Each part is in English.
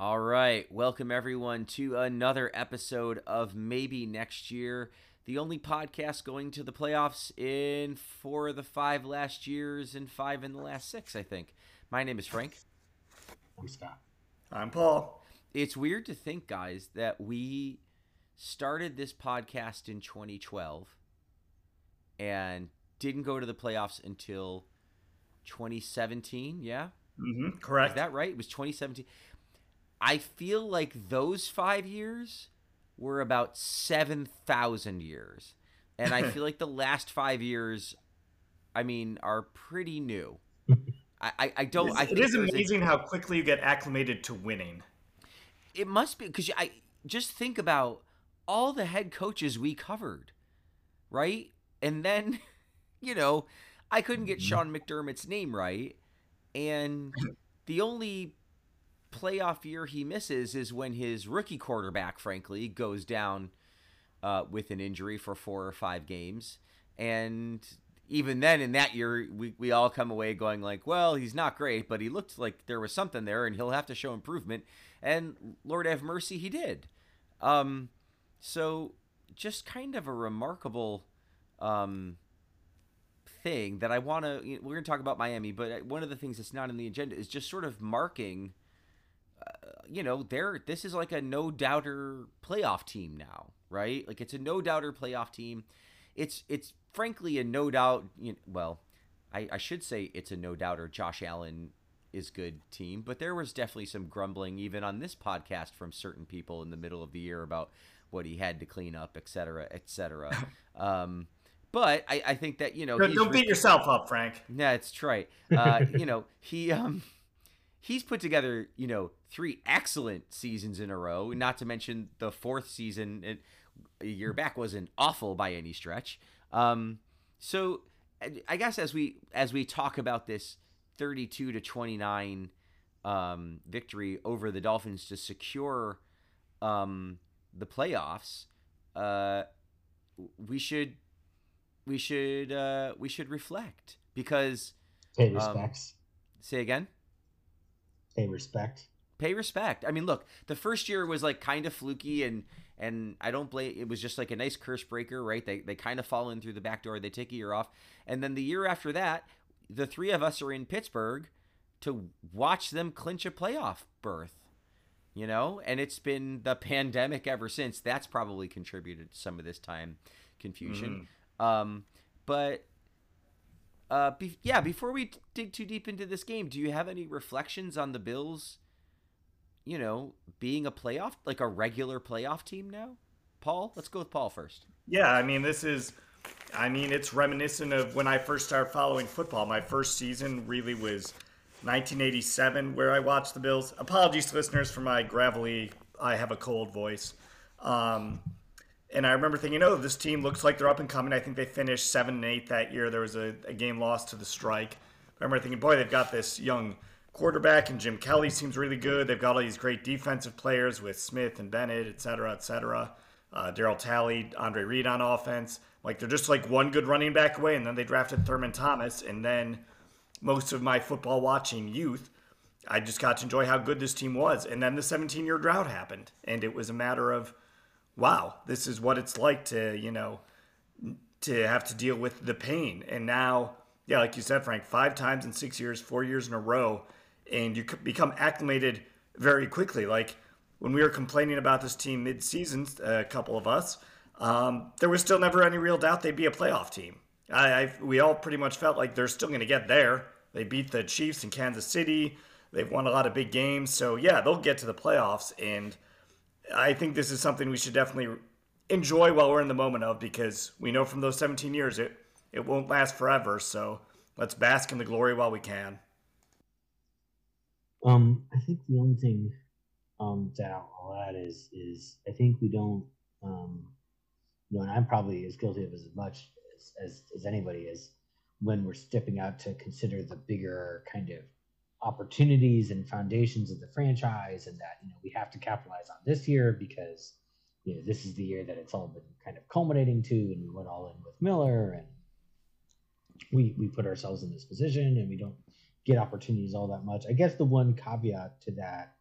All right, welcome everyone to another episode of Maybe Next Year, the only podcast going to the playoffs in four of the five last years and five in the last six, I think. My name is Frank. I'm Scott. I'm Paul. It's weird to think, guys, that we started this podcast in 2012 and didn't go to the playoffs until 2017. Yeah, Mm-hmm. Correct. is that right? It was 2017. I feel like those five years were about 7,000 years. And I feel like the last five years, I mean, are pretty new. I, I, I don't. I it think is there's a- amazing how quickly you get acclimated to winning. it must be because I just think about all the head coaches we covered, right? And then, you know, I couldn't get mm-hmm. Sean McDermott's name right, and the only playoff year he misses is when his rookie quarterback, frankly, goes down uh, with an injury for four or five games, and even then in that year we, we all come away going like well he's not great but he looked like there was something there and he'll have to show improvement. And lord have mercy he did. Um, so just kind of a remarkable um, thing that i want to we're going to talk about miami but uh, one of the things that's not in the agenda is just sort of marking you know they're this is like a no doubter playoff team now right like it's a no doubter playoff team it's it's frankly a no doubt you know, well I, I should say it's a no doubter josh allen is good team but there was definitely some grumbling even on this podcast from certain people in the middle of the year about what he had to clean up et cetera et cetera um, but I, I think that you know Don't, don't re- beat yourself up, Frank. yeah, it's right. Uh, you know, he um he's put together, you know, three excellent seasons in a row, not to mention the fourth season it, a year back wasn't awful by any stretch. Um so I- guess as we as we talk about this 32 to 29 um victory over the Dolphins to secure um the playoffs, uh we should we should uh we should reflect because Pay Um, respects. say again Pay respect. pay respect. I mean look the first year was like kind of fluky and and i don't blame it was just like a nice curse breaker right? They, they kind of fall in through the back door they take a year off. And then the year after that the three of us are in pittsburgh to watch them clinch a playoff berth you know? And it's been the pandemic ever since. That's probably contributed to some of this time confusion. Um but uh be- yeah before we t- dig too deep into this game do you have any reflections on the bills you know being a playoff like a regular playoff team now paul let's go with paul first Yeah, I mean, this is, I mean, it's reminiscent of when I first started following football. My first season really was 1987, where I watched the Bills. Apologies to listeners for my gravelly, I have a cold voice. Um, and I remember thinking, oh, this team looks like they're up and coming. I think they finished seven and eight that year. There was a, a game lost to the strike. I remember thinking, boy, they've got this young quarterback, and Jim Kelly seems really good. They've got all these great defensive players with Smith and Bennett, et cetera, et cetera. Uh, Daryl Talley, Andre Reed on offense. Like they're just like one good running back away, and then they drafted Thurman Thomas, and then most of my football watching youth, I just got to enjoy how good this team was. And then the 17 year drought happened, and it was a matter of, wow, this is what it's like to, you know, to have to deal with the pain. And now, yeah, like you said, Frank, five times in six years, four years in a row, and you become acclimated very quickly. Like when we were complaining about this team mid-season, a couple of us, um, there was still never any real doubt they'd be a playoff team. I, I we all pretty much felt like they're still going to get there. They beat the Chiefs in Kansas City. They've won a lot of big games, so yeah, they'll get to the playoffs. And I think this is something we should definitely enjoy while we're in the moment of because we know from those 17 years it it won't last forever. So let's bask in the glory while we can. Um, I think the only thing um that I'll, add is is I think we don't um you know, and I'm probably as guilty of as much as, as, as anybody is when we're stepping out to consider the bigger kind of opportunities and foundations of the franchise and that you know we have to capitalize on this year because you know this is the year that it's all been kind of culminating to and we went all in with Miller and we we put ourselves in this position and we don't get opportunities all that much. I guess the one caveat to that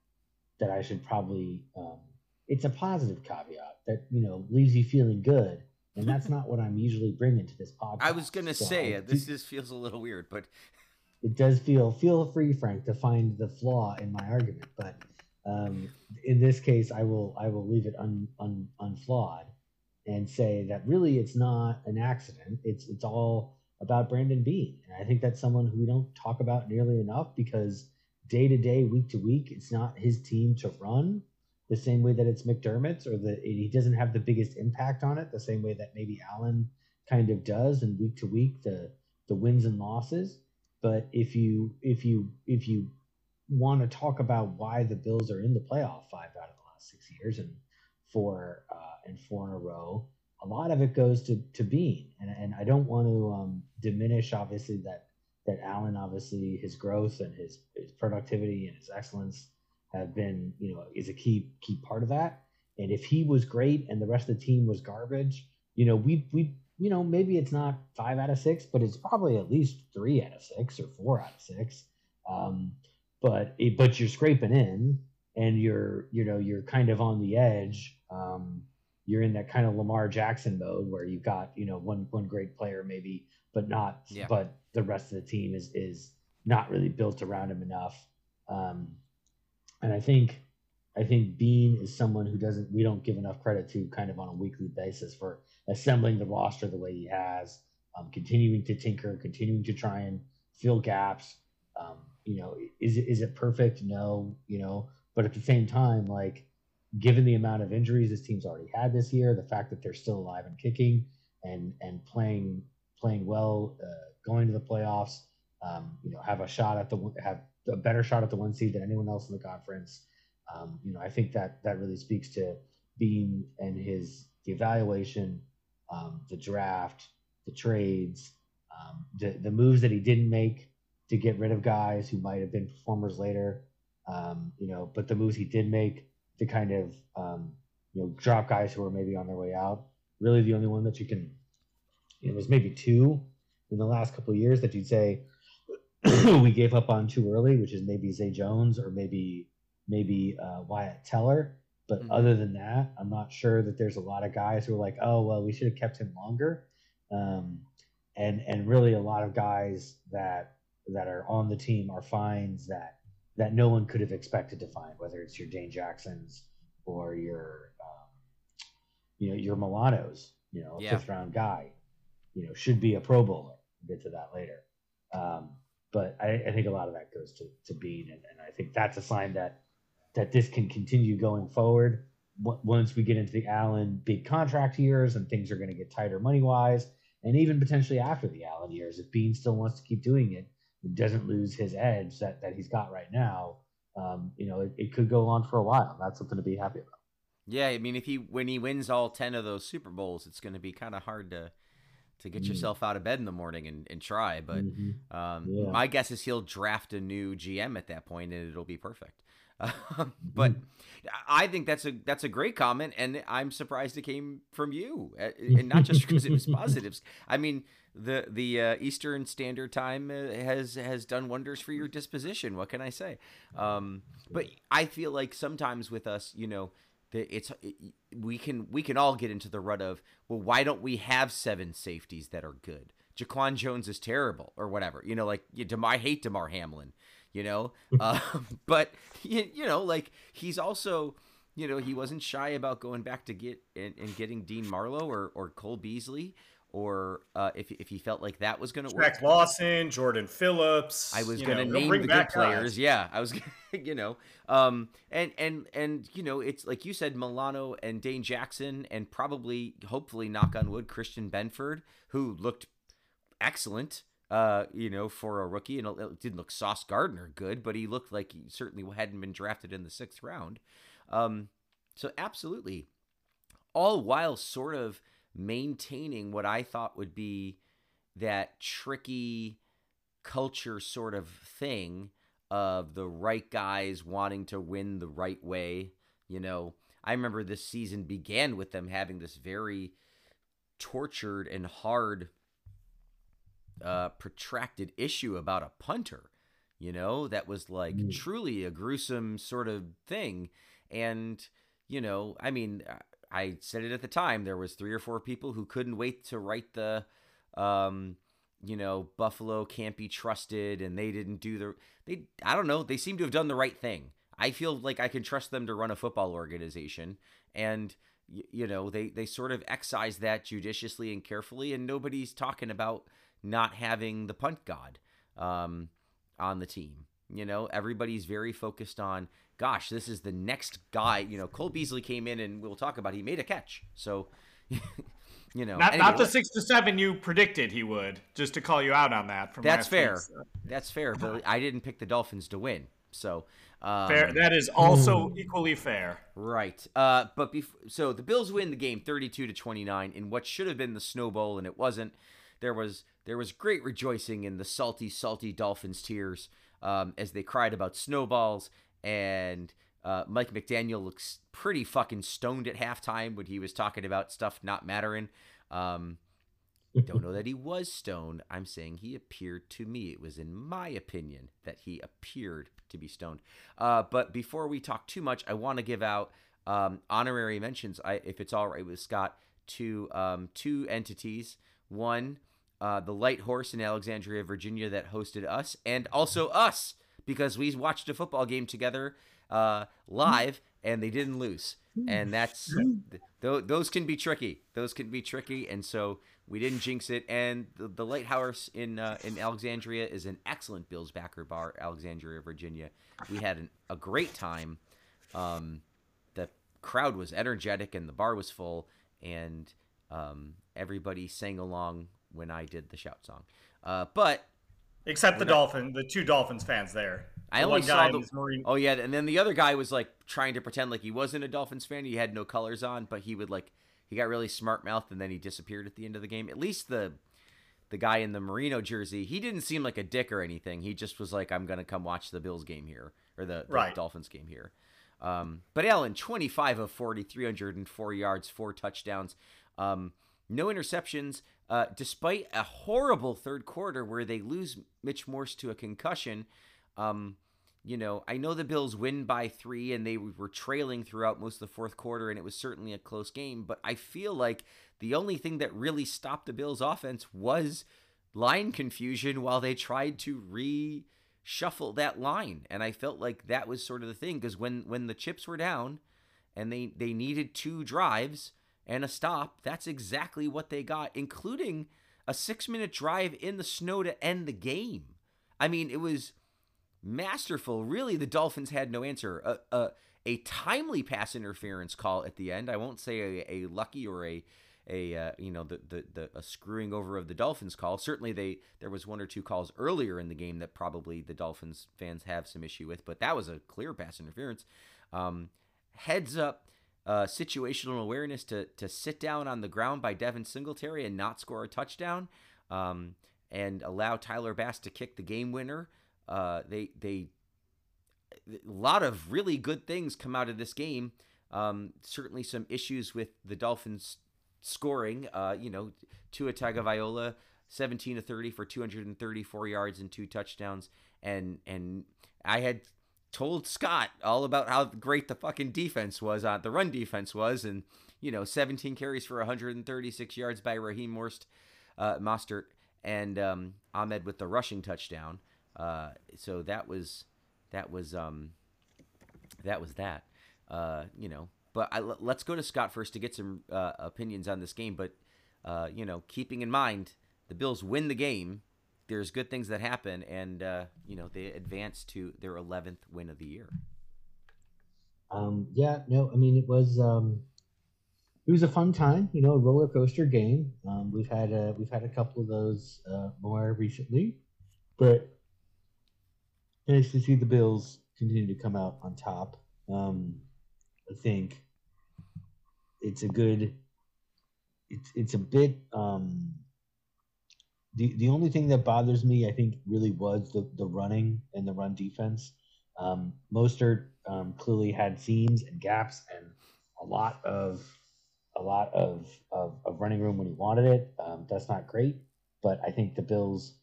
that I should probably. Um, it's a positive caveat that you know leaves you feeling good, and that's not what I'm usually bringing to this podcast. I was gonna So say I uh, this just feels a little weird, but it does feel feel free, Frank, to find the flaw in my argument, but um, in this case, I will I will leave it un, un, unflawed and say that really it's not an accident. It's it's all about Brandon Beane, and I think that's someone who we don't talk about nearly enough because day to day, week to week, it's not his team to run the same way that it's McDermott's, or that he doesn't have the biggest impact on it the same way that maybe Allen kind of does, and week to week the the wins and losses. But if you if you if you want to talk about why the Bills are in the playoff five out of the last six years and four uh, and four in a row, a lot of it goes to to Beane, and and I don't want to um, diminish obviously that that Allen obviously his growth and his his productivity and his excellence have been you know is a key key part of that. And if he was great and the rest of the team was garbage, you know we we you know maybe it's not five out of six, but it's probably at least three out of six or four out of six. Um, but it, but you're scraping in and you're you know you're kind of on the edge um, you're in that kind of lamar jackson mode where you've got you know one one great player maybe but not Yeah. but the rest of the team is is not really built around him enough um, and i think i think beane is someone who doesn't we don't give enough credit to kind of on a weekly basis for assembling the roster the way he has um, continuing to tinker continuing to try and fill gaps um, you know, is it is it perfect? No, you know, but at the same time, like given the amount of injuries this team's already had this year, the fact that they're still alive and kicking and and playing playing well, uh, going to the playoffs, um, you know, have a shot at the have a better shot at the one seed than anyone else in the conference. Um, you know, I think that that really speaks to Beane and his the evaluation, um, the draft, the trades, um, the the moves that he didn't make to get rid of guys who might have been performers later. Um, you know, but the moves he did make to kind of um, you know drop guys who were maybe on their way out. Really, the only one that you can, you know, there's maybe two in the last couple of years that you'd say we gave up on too early, which is maybe Zay Jones or maybe maybe uh, Wyatt Teller. But Mhm. other than that, I'm not sure that there's a lot of guys who are like, oh well, we should have kept him longer. Um, and and really a lot of guys that that are on the team are finds that that no one could have expected to find, whether it's your Dane Jacksons or your um, you know your Milanos, you know, Yeah. fifth round guy, you know, should be a Pro Bowler. We'll get to that later. Um, but I, I think a lot of that goes to, to Beane, and, and I think that's a sign that that this can continue going forward. W- Once we get into the Allen big contract years and things are going to get tighter money wise, and even potentially after the Allen years, if Beane still wants to keep doing it, and doesn't lose his edge that, that he's got right now, um, you know, it, it could go on for a while. That's something to be happy about. yeah, I mean, if he when he wins all ten of those Super Bowls, it's going to be kind of hard to to get Mm. yourself out of bed in the morning and, and try. But Mhm. um, Yeah. my guess is he'll draft a new GM at that point, and it'll be perfect. But I think that's a that's a great comment, and I'm surprised it came from you, uh, and not just because it was positives. I mean, the the uh, Eastern Standard Time uh, has has done wonders for your disposition. What can I say? Um, but I feel like sometimes with us, you know, that it's it, we can we can all get into the rut of well, why don't we have seven safeties that are good? Jaquan Jones is terrible, or whatever. You know, like you, Dem- I hate Damar Hamlin. You know, um, but you, you know, like he's also, you know, he wasn't shy about going back to get and, and getting Dean Marlowe or or Cole Beasley, or uh, if if he felt like that was going to work. Shaq Lawson, Jordan Phillips. I was going to name the good back guys. players. Yeah, I was, you know, um, and and and you know, it's like you said, Milano and Dane Jackson, and probably, hopefully, knock on wood, Christian Benford, who looked excellent. Uh, you know, for a rookie, and it didn't look Sauce Gardner good, but he looked like he certainly hadn't been drafted in the sixth round. Um, so absolutely, all while sort of maintaining what I thought would be that tricky culture sort of thing of the right guys wanting to win the right way. You know, I remember this season began with them having this very tortured and hard, uh, protracted issue about a punter. you know, that was like Mm. truly a gruesome sort of thing. And, you know, I mean, I said it at the time, there was three or four people who couldn't wait to write the, um, you know, Buffalo can't be trusted and they didn't do the, they, I don't know, they seem to have done the right thing. I feel like I can trust them to run a football organization. And, you know, they, they sort of excise that judiciously and carefully, and nobody's talking about not having the punt god um, on the team. You know, everybody's very focused on, gosh, this is the next guy. You know, Cole Beasley came in, and we'll talk about he made a catch. So, you know, Not, anyway, not the six to seven you predicted he would. Just to call you out on that. From That's last fair. week's, uh, that's fair, but I didn't pick the Dolphins to win. So, um, fair. That is also equally fair. Right. Uh, but bef- so the Bills win the game 32 to 29 in what should have been the Snow Bowl, and it wasn't. There was there was great rejoicing in the salty, salty Dolphins tears um, as they cried about snowballs, and uh, Mike McDaniel looks pretty fucking stoned at halftime when he was talking about stuff not mattering. Um, don't know that he was stoned. I'm saying he appeared to me. It was in my opinion that he appeared to be stoned. Uh, but before we talk too much, I want to give out um, honorary mentions, I, if it's all right with Scott, to um, two entities. One, uh, the Light Horse in Alexandria, Virginia, that hosted us, and also us because we watched a football game together uh, live, and they didn't lose. And that's th- those can be tricky. Those can be tricky, and so we didn't jinx it. And the, the Lighthouse in uh, in Alexandria is an excellent Bills backer bar, Alexandria, Virginia. We had an, a great time. Um, the crowd was energetic, and the bar was full, and um, everybody sang along when I did the shout song. Uh, but Except the not- Dolphin, the two Dolphins fans there. I The only saw the- Marine. Oh yeah, and then the other guy was like trying to pretend like he wasn't a Dolphins fan. He had no colors on, but he would like he got really smart mouthed and then he disappeared at the end of the game. At least the the guy in the Marino jersey, he didn't seem like a dick or anything. He just was like, I'm gonna come watch the Bills game here or the, the Right. Dolphins game here. Um, but Allen, 25 of 40, 304 yards, four touchdowns, um, no interceptions. Uh, despite a horrible third quarter where they lose Mitch Morse to a concussion, um, you know, I know the Bills win by three and they were trailing throughout most of the fourth quarter, and it was certainly a close game. But I feel like the only thing that really stopped the Bills' offense was line confusion while they tried to reshuffle that line. And I felt like that was sort of the thing because when when the chips were down and they they needed two drives and a stop, that's exactly what they got, including a six minute drive in the snow to end the game. I mean, it was masterful. Really, the Dolphins had no answer. A, a, a timely pass interference call at the end. I won't say a, a lucky or a a uh, you know the, the the a screwing over of the Dolphins call. Certainly, they there was one or two calls earlier in the game that probably the Dolphins fans have some issue with, but that was a clear pass interference. Um, heads up. Uh, situational awareness to to sit down on the ground by Devin Singletary and not score a touchdown, um, and allow Tyler Bass to kick the game winner. Uh, they they a lot of really good things come out of this game. Um, certainly some issues with the Dolphins scoring. Uh, you know, Tua Tagovailoa, 17 to 30 for 234 yards and two touchdowns, and and I had told Scott all about how great the fucking defense was on the run defense was, and you know, 17 carries for 136 yards by Raheem Morst, uh, Mostert, and um, Ahmed with the rushing touchdown. Uh, so that was that was um, that was that. Uh, you know, but I, let's go to Scott first to get some uh, opinions on this game. But uh, you know, keeping in mind the Bills win the game, there's good things that happen, and uh, you know they advance to their 11th win of the year. Um, yeah, no, I mean it was um, it was a fun time, you know, a roller coaster game. Um, we've had a, we've had a couple of those uh, more recently, but nice to see the Bills continue to come out on top. Um, I think it's a good. It's it's a bit. Um, the the only thing that bothers me, I think, really was the the running and the run defense. Um, Mostert um, clearly had seams and gaps and a lot of a lot of, of, of running room when he wanted it. Um, that's not great, but I think the Bills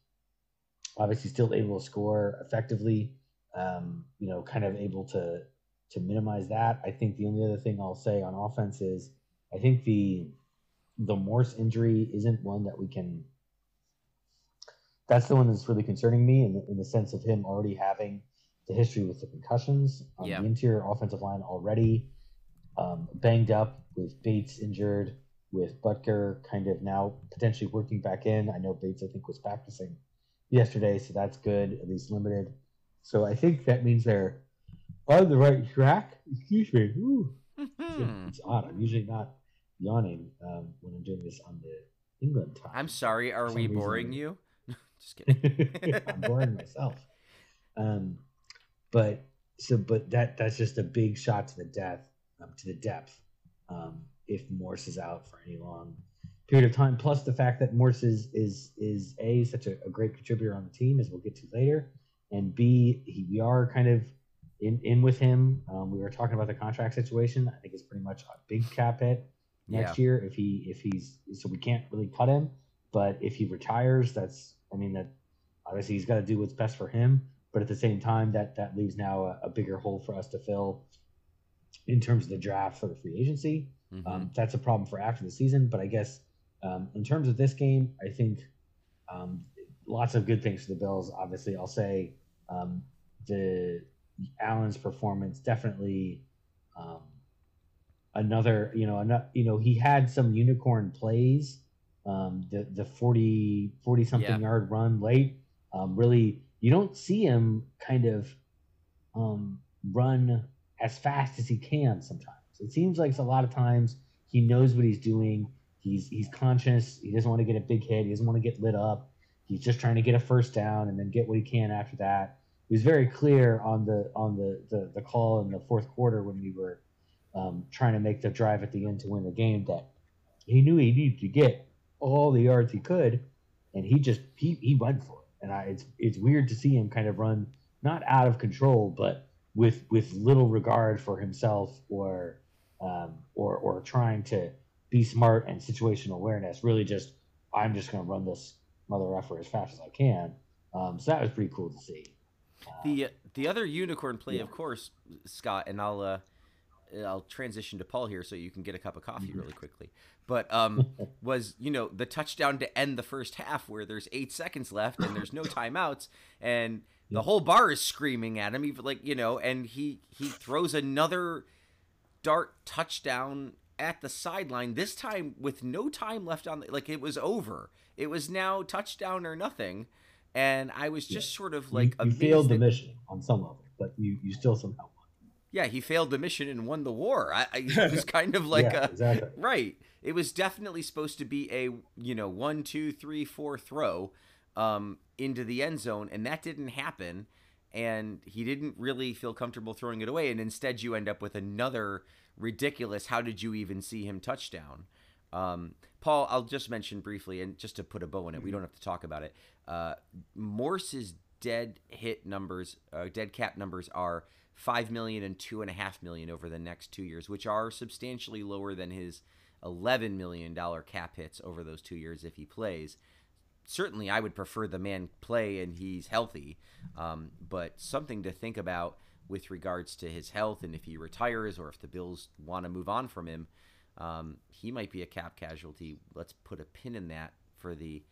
obviously still able to score effectively. Um, you know, kind of able to to minimize that. I think the only other thing I'll say on offense is I think the the Morse injury isn't one that we can. That's the one that's really concerning me in the, in the sense of him already having the history with the concussions on Yeah. the interior offensive line already um, banged up with Bates injured, with Boettger kind of now potentially working back in. I know Bates, I think, was practicing yesterday, so that's good, at least limited. So I think that means they're on the right track. Excuse me. Ooh. Hmm. It's odd. I'm usually not yawning um, when I'm doing this on the England time. I'm sorry. Are we reason- boring you? Just kidding. I'm boring myself. Um, but so, but that that's just a big shot to the death, um, to the depth. Um, if Morse is out for any long period of time, plus the fact that Morse is is is a such a, a great contributor on the team, as we'll get to later, and b he, we are kind of in in with him. Um, we were talking about the contract situation. I think it's pretty much a big cap hit next year if he if he's so we can't really cut him. But if he retires, that's I mean that obviously he's got to do what's best for him. But at the same time, that that leaves now a, a bigger hole for us to fill in terms of the draft for the free agency. Mhm. Um, that's a problem for after the season. But I guess um, in terms of this game, I think um, lots of good things for the Bills. Obviously, I'll say um, the Allen's performance definitely um, another. You know, ano- you know he had some unicorn plays. Um, the the 40 40 something Yeah. yard run late. Um, really, you don't see him kind of um, run as fast as he can sometimes. It seems like a lot of times he knows what he's doing. He's he's conscious. He doesn't want to get a big hit. He doesn't want to get lit up. He's just trying to get a first down and then get what he can after that. He was very clear on the on the the, the call in the fourth quarter when we were um, trying to make the drive at the end to win the game that he knew he needed to get all the yards he could, and he just he, he went for it. And I, it's it's weird to see him kind of run not out of control, but with with little regard for himself or um, or or trying to be smart and situational awareness. Really, just I'm just going to run this mother effer as fast as I can. Um, so that was pretty cool to see. Uh, The the other unicorn play, Yeah. of course, Scott, and I'll uh, I'll transition to Paul here so you can get a cup of coffee Mm-hmm. really quickly. But um, was you know the touchdown to end the first half where there's eight seconds left and there's no timeouts and the whole bar is screaming at him, even like you know, and he he throws another dart touchdown at the sideline. This time with no time left on, the, like it was over. It was now touchdown or nothing. And I was just sort of like you, you failed the mission on some level, but you you still somehow. Yeah, he failed the mission and won the war. I, I it was kind of like yeah, a exactly. right. It was definitely supposed to be a you know one, two, three, four throw um, into the end zone, and that didn't happen. And he didn't really feel comfortable throwing it away, and instead you end up with another ridiculous. How did you even see him touchdown? Um, Paul, I'll just mention briefly, and just to put a bow in it, we don't have to talk about it. Uh, Morse's dead hit numbers, uh, dead cap numbers are five million and two and a half million over the next two years, which are substantially lower than his eleven million dollar cap hits over those two years if he plays. Certainly, I would prefer the man play and he's healthy, um, but something to think about with regards to his health and if he retires or if the Bills want to move on from him. Um, he might be a cap casualty. Let's put a pin in that for the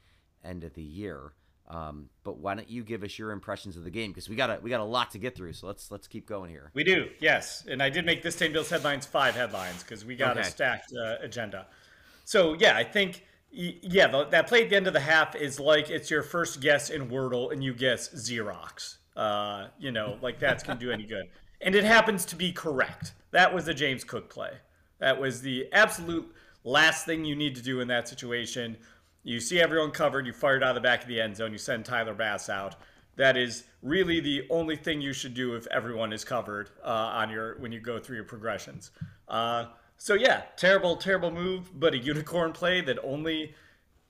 end of the year. Um, but why don't you give us your impressions of the game because we got a we got a lot to get through. So let's let's keep going here. We do, yes. And I did make this Day Bills headlines five headlines because we got a stacked uh, agenda. So yeah, I think yeah the, that play at the end of the half is like it's your first guess in Wordle and you guess Xerox. Uh, you know, like that's gonna do any good. And it happens to be correct. That was the James Cook play. That was the absolute last thing you need to do in that situation. You see everyone covered, you fire it out of the back of the end zone, you send Tyler Bass out. That is really the only thing you should do if everyone is covered uh, on your when you go through your progressions. Uh, so yeah, terrible, terrible move, but a unicorn play that only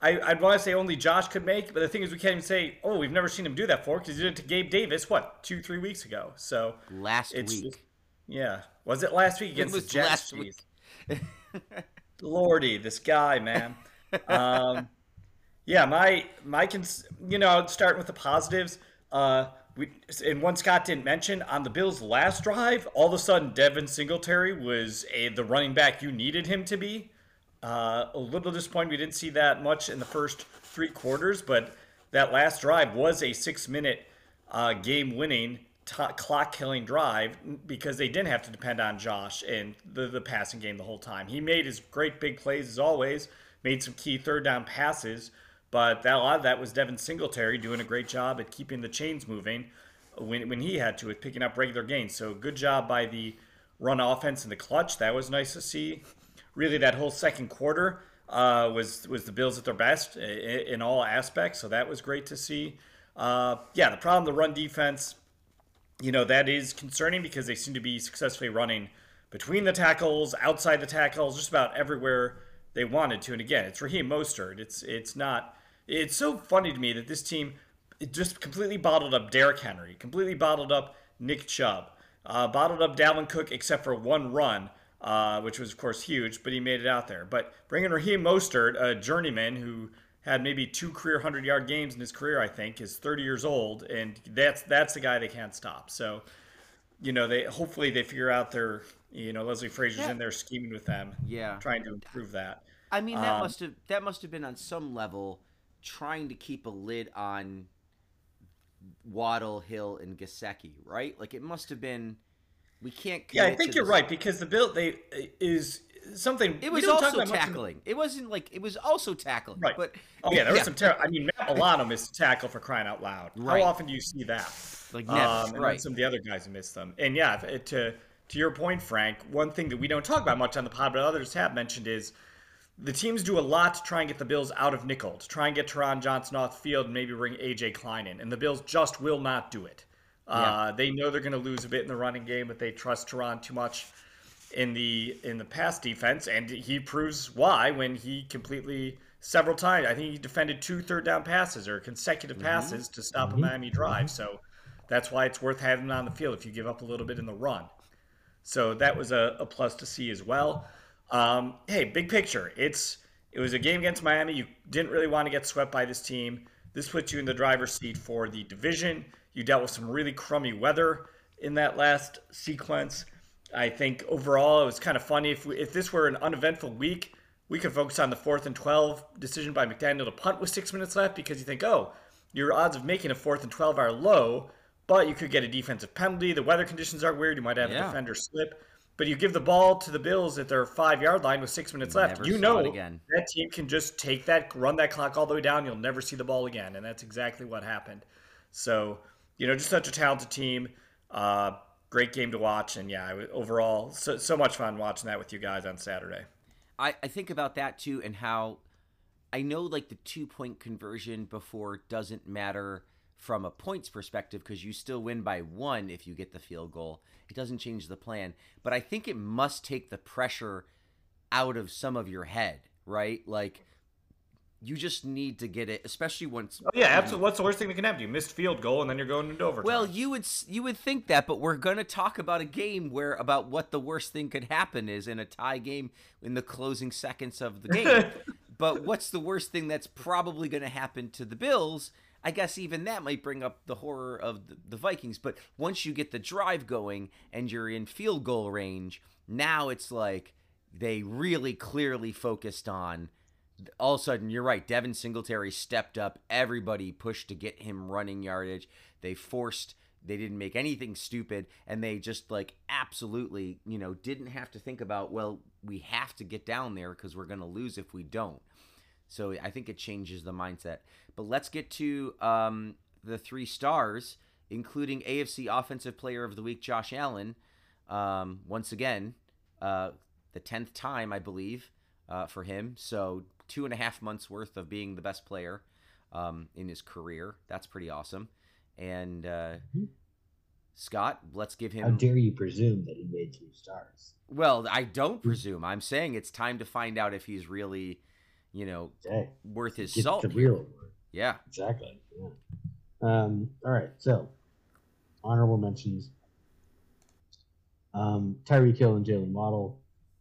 I, I'd want to say only Josh could make. But the thing is, we can't even say, oh, we've never seen him do that before because he did it to Gabe Davis what two, three weeks ago. So Last week. just- yeah, was it last week against the Jets? last week. Lordy, this guy, man. um, Yeah, my my cons- you know, starting with the positives. Uh, we and one Scott didn't mention on the Bills' last drive, all of a sudden Devin Singletary was a the running back you needed him to be. Uh, a little disappointed we didn't see that much in the first three quarters, but that last drive was a six-minute uh, game-winning, t- clock-killing drive because they didn't have to depend on Josh and the the passing game the whole time. He made his great big plays as always, made some key third down passes but that, a lot of that was Devin Singletary doing a great job at keeping the chains moving when, when he had to with picking up regular gains. So good job by the run offense in the clutch. That was nice to see. Really, that whole second quarter uh, was was the Bills at their best in, in all aspects. So that was great to see. Uh, yeah, the problem, the run defense, you know, that is concerning because they seem to be successfully running between the tackles, outside the tackles, just about everywhere they wanted to. And again, it's Raheem Mostert. It's it's not it's so funny to me that this team just completely bottled up Derrick Henry, completely bottled up Nick Chubb, uh, bottled up Dalvin Cook except for one run, uh, which was of course huge, but he made it out there. But bringing Raheem Mostert, a journeyman who had maybe two career hundred yard games in his career, I think, is 30 years old, and that's that's the guy they can't stop. So, you know, they hopefully they figure out their, you know, Leslie Frazier's yeah. in there scheming with them, yeah, trying to improve that. I mean, that um, must have that must have been on some level trying to keep a lid on Waddle, Hill, and Gesicki, right? Like it must have been. We can't. Yeah, I think you're right because the bill they is something. It was also tackling. It wasn't like it was also tackling. Right. But oh yeah, there yeah. was some. Ter- I mean, Matt Milano missed tackle for crying out loud. Right. How often do you see that? Like never. Um, and right. some of the other guys missed them. And yeah, to to your point, Frank, one thing that we don't talk about much on the pod, but others have mentioned is the teams do a lot to try and get the Bills out of nickel, to try and get Taron Johnson off the field and maybe bring AJ Klein in. And the Bills just will not do it. Yeah. Uh, they know they're going to lose a bit in the running game, but they trust Taron too much in the in the pass defense, and he proves why when he completely several times. I think he defended two third down passes or consecutive mm-hmm. passes to stop mm-hmm. a Miami drive. So that's why it's worth having him on the field if you give up a little bit in the run. So that was a, a plus to see as well. Um, hey, big picture. It's it was a game against Miami. You didn't really want to get swept by this team. This puts you in the driver's seat for the division. You dealt with some really crummy weather in that last sequence. I think overall it was kind of funny. If we, if this were an uneventful week, we could focus on the fourth and twelve decision by McDaniel to punt with six minutes left because you think, oh, your odds of making a fourth and twelve are low, but you could get a defensive penalty. The weather conditions are weird. You might have yeah. a defender slip. But you give the ball to the Bills at their five yard line with six minutes left. Never you know that team can just take that, run that clock all the way down. You'll never see the ball again, and that's exactly what happened. So you know, just such a talented team. Uh, great game to watch, and yeah, overall, so, so much fun watching that with you guys on Saturday. I, I think about that too, and how I know like the two point conversion before doesn't matter from a points perspective because you still win by one if you get the field goal. It doesn't change the plan. But I think it must take the pressure out of some of your head, right? Like you just need to get it, especially once. Oh, yeah, absolutely. What's the worst thing that can happen? You missed field goal, and then you're going into overtime. Well, you would you would think that, but we're going to talk about a game where about what the worst thing could happen is in a tie game in the closing seconds of the game. but what's the worst thing that's probably going to happen to the Bills? I guess even that might bring up the horror of the, the Vikings. But once you get the drive going and you're in field goal range, now it's like they really clearly focused on. All of a sudden, you're right. Devin Singletary stepped up. Everybody pushed to get him running yardage. They forced they didn't make anything stupid and they just like absolutely you know didn't have to think about well we have to get down there because we're going to lose if we don't so I think it changes the mindset. But let's get to um, the three stars, including AFC Offensive Player of the Week, Josh Allen. Um, once again, uh, the 10th time, I believe, uh, for him. So two and a half months worth of being the best player um, in his career. That's pretty awesome. And uh, mm-hmm. Scott, let's give him. How dare you presume that he made three stars? Well, I don't presume. I'm saying it's time to find out if he's really you know, okay. worth his Get salt. The real Yeah. Exactly. Yeah. Um, all right. So, honorable mentions. Um, Tyreek Hill and Jalen Waddle.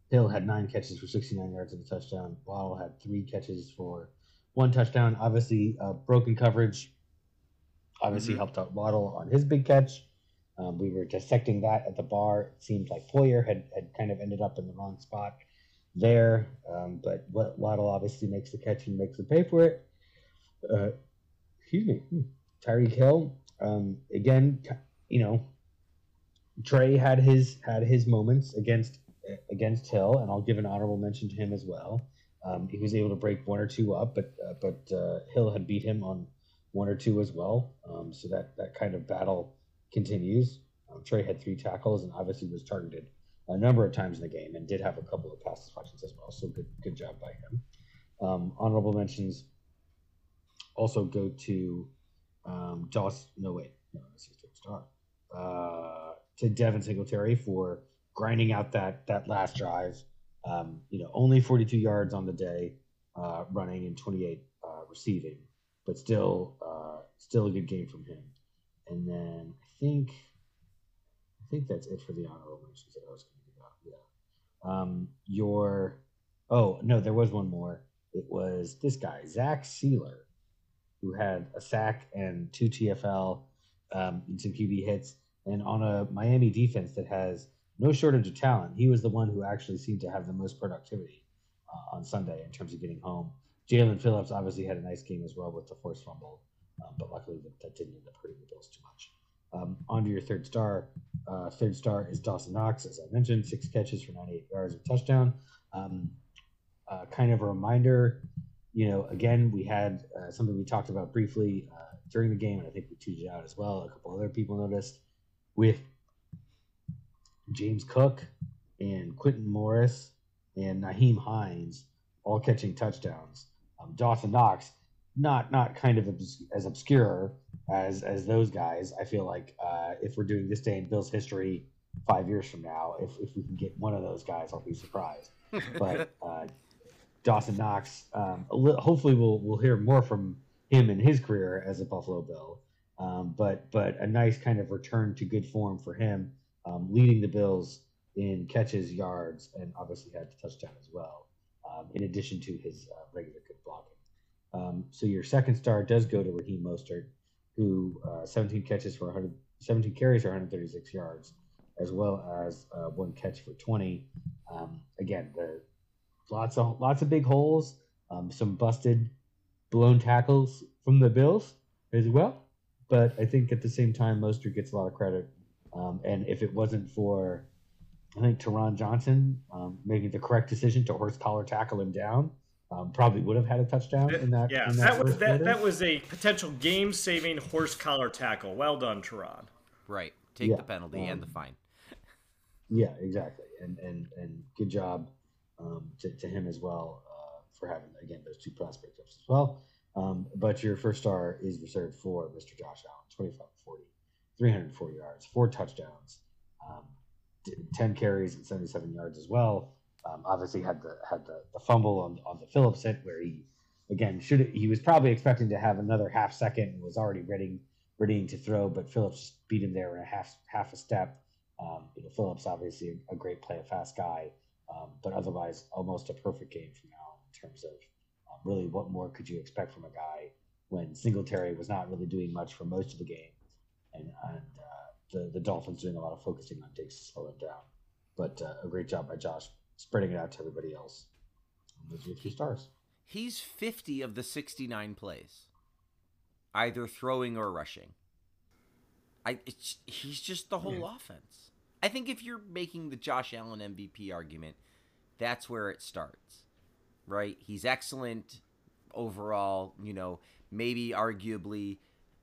Hill had nine catches for 69 yards and a touchdown. Waddle had three catches for one touchdown. Obviously, uh, broken coverage. Obviously, Mhm. helped out Waddle on his big catch. Um, we were dissecting that at the bar. It seemed like Poyer had, had kind of ended up in the wrong spot there. Um, but Wa- Waddle obviously makes the catch and makes the pay for it. Uh, excuse me. Hmm. Tyreek Hill, um, again, you know, Trey had his had his moments against against Hill, and I'll give an honorable mention to him as well. Um, he was able to break one or two up, but uh, but uh, Hill had beat him on one or two as well. Um, so that that kind of battle continues. Um, Trey had three tackles and obviously was targeted a number of times in the game and did have a couple of pass deflections as well. So good good job by him. Um, honorable mentions also go to um. No wait, no, this is star. Uh, to Devin Singletary for grinding out that that last drive. Um, you know, only 42 yards on the day, uh, running and 28 uh, receiving, but still, uh, still a good game from him. And then I think, I think that's it for the honorable mentions that I was going. Um, your, oh no, there was one more. It was this guy, Zach Sieler, who had a sack and two TFL um, and some QB hits, and on a Miami defense that has no shortage of talent. He was the one who actually seemed to have the most productivity uh, on Sunday in terms of getting home. Jaelan Phillips obviously had a nice game as well with the forced fumble, um, but luckily that, that didn't end up hurting the Bills too much. Um, on to your third star. Uh, third star is Dawson Knox, as I mentioned, six catches for 98 yards and touchdown. Um, uh, kind of a reminder, you know, again, we had uh, something we talked about briefly uh, during the game, and I think we tweeted out as well. A couple other people noticed with James Cook and Quintin Morris and Nyheim Hines all catching touchdowns. Um, Dawson Knox, not not kind of obs- as obscure as as those guys. I feel like uh, if we're doing this day in Bills history five years from now, if, if we can get one of those guys, I'll be surprised. But uh, Dawson Knox, um, a li- hopefully we'll we'll hear more from him in his career as a Buffalo Bill. Um, but but a nice kind of return to good form for him um, leading the Bills in catches, yards, and obviously had a touchdown as well, um, in addition to his uh, regular good blocking. Um, so your second star does go to Raheem Mostert, who uh, 17 catches for 100, 17 carries for 136 yards, as well as uh, one catch for 20. Um, again, the lots of lots of big holes, um, some busted, blown tackles from the Bills as well. But I think at the same time, Mostert gets a lot of credit um, and if it wasn't for, I think Taron Johnson um, making the correct decision to horse collar tackle him down, um, probably would have had a touchdown in that. Yeah, in that was that, quarter. that was a potential game-saving horse collar tackle. Well done, Taron. Right. Take Yeah, the penalty and the um, fine. Yeah, exactly, and and and good job um, to, to him as well uh, for having again those two prospect ups as well. Um, but your first star is reserved for Mr. Josh Allen, 25 40, 340 yards, four touchdowns, um, 10 carries and 77 yards as well. Um, obviously had the had the, the fumble on on the Phillips hit where he again should he was probably expecting to have another half second and was already ready readying to throw, but Phillips beat him there in a half half a step. Um, you know, Phillips obviously a, a great play, a fast guy, um, but otherwise almost a perfect game from now in terms of um, really what more could you expect from a guy when Singletary was not really doing much for most of the game, and, and uh, the the Dolphins doing a lot of focusing on Diggs to slow him down. But uh, a great job by Josh spreading it out to everybody else. And those are your three stars. He's 50 of the 69 plays, either throwing or rushing. I it's, he's just the whole offense. I think if you're making the Josh Allen MVP argument, that's where it starts. Right? He's excellent overall, you know, maybe arguably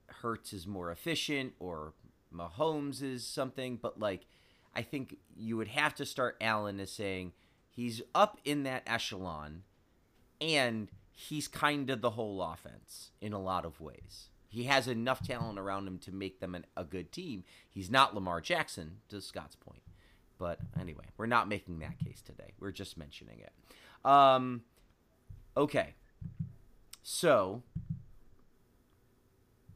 Hurts is more efficient or Mahomes is something, but like I think you would have to start Allen as saying he's up in that echelon and he's kind of the whole offense in a lot of ways. He has enough talent around him to make them an, a good team. He's not Lamar Jackson, to Scott's point. But anyway, we're not making that case today. We're just mentioning it. Um, okay. So,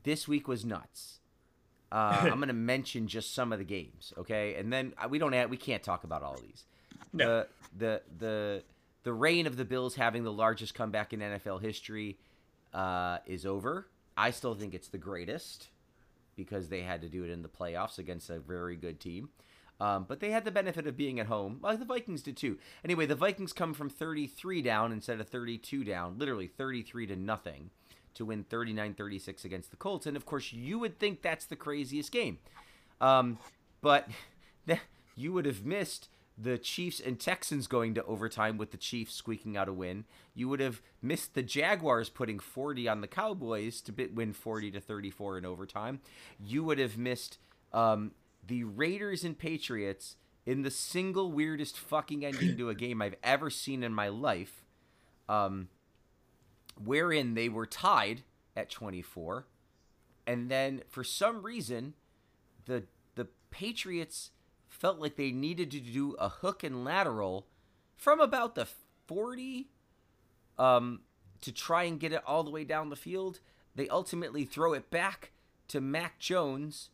this week was nuts. Uh, I'm going to mention just some of the games, okay? And then uh, we don't have, we can't talk about all of these. The the the the reign of the Bills having the largest comeback in NFL history uh, is over. I still think it's the greatest because they had to do it in the playoffs against a very good team. Um, but they had the benefit of being at home. Well, the Vikings did too. Anyway, the Vikings come from 33 down instead of 32 down, literally 33 to nothing, to win 39 36 against the Colts. And of course, you would think that's the craziest game. Um, but you would have missed the Chiefs and Texans going to overtime with the Chiefs squeaking out a win. You would have missed the Jaguars putting 40 on the Cowboys to win 40 to 34 in overtime. You would have missed um, the Raiders and Patriots in the single weirdest fucking ending to a game I've ever seen in my life, um, wherein they were tied at 24, and then for some reason, the the Patriots felt like they needed to do a hook and lateral from about the 40 um, to try and get it all the way down the field. They ultimately throw it back to Mac Jones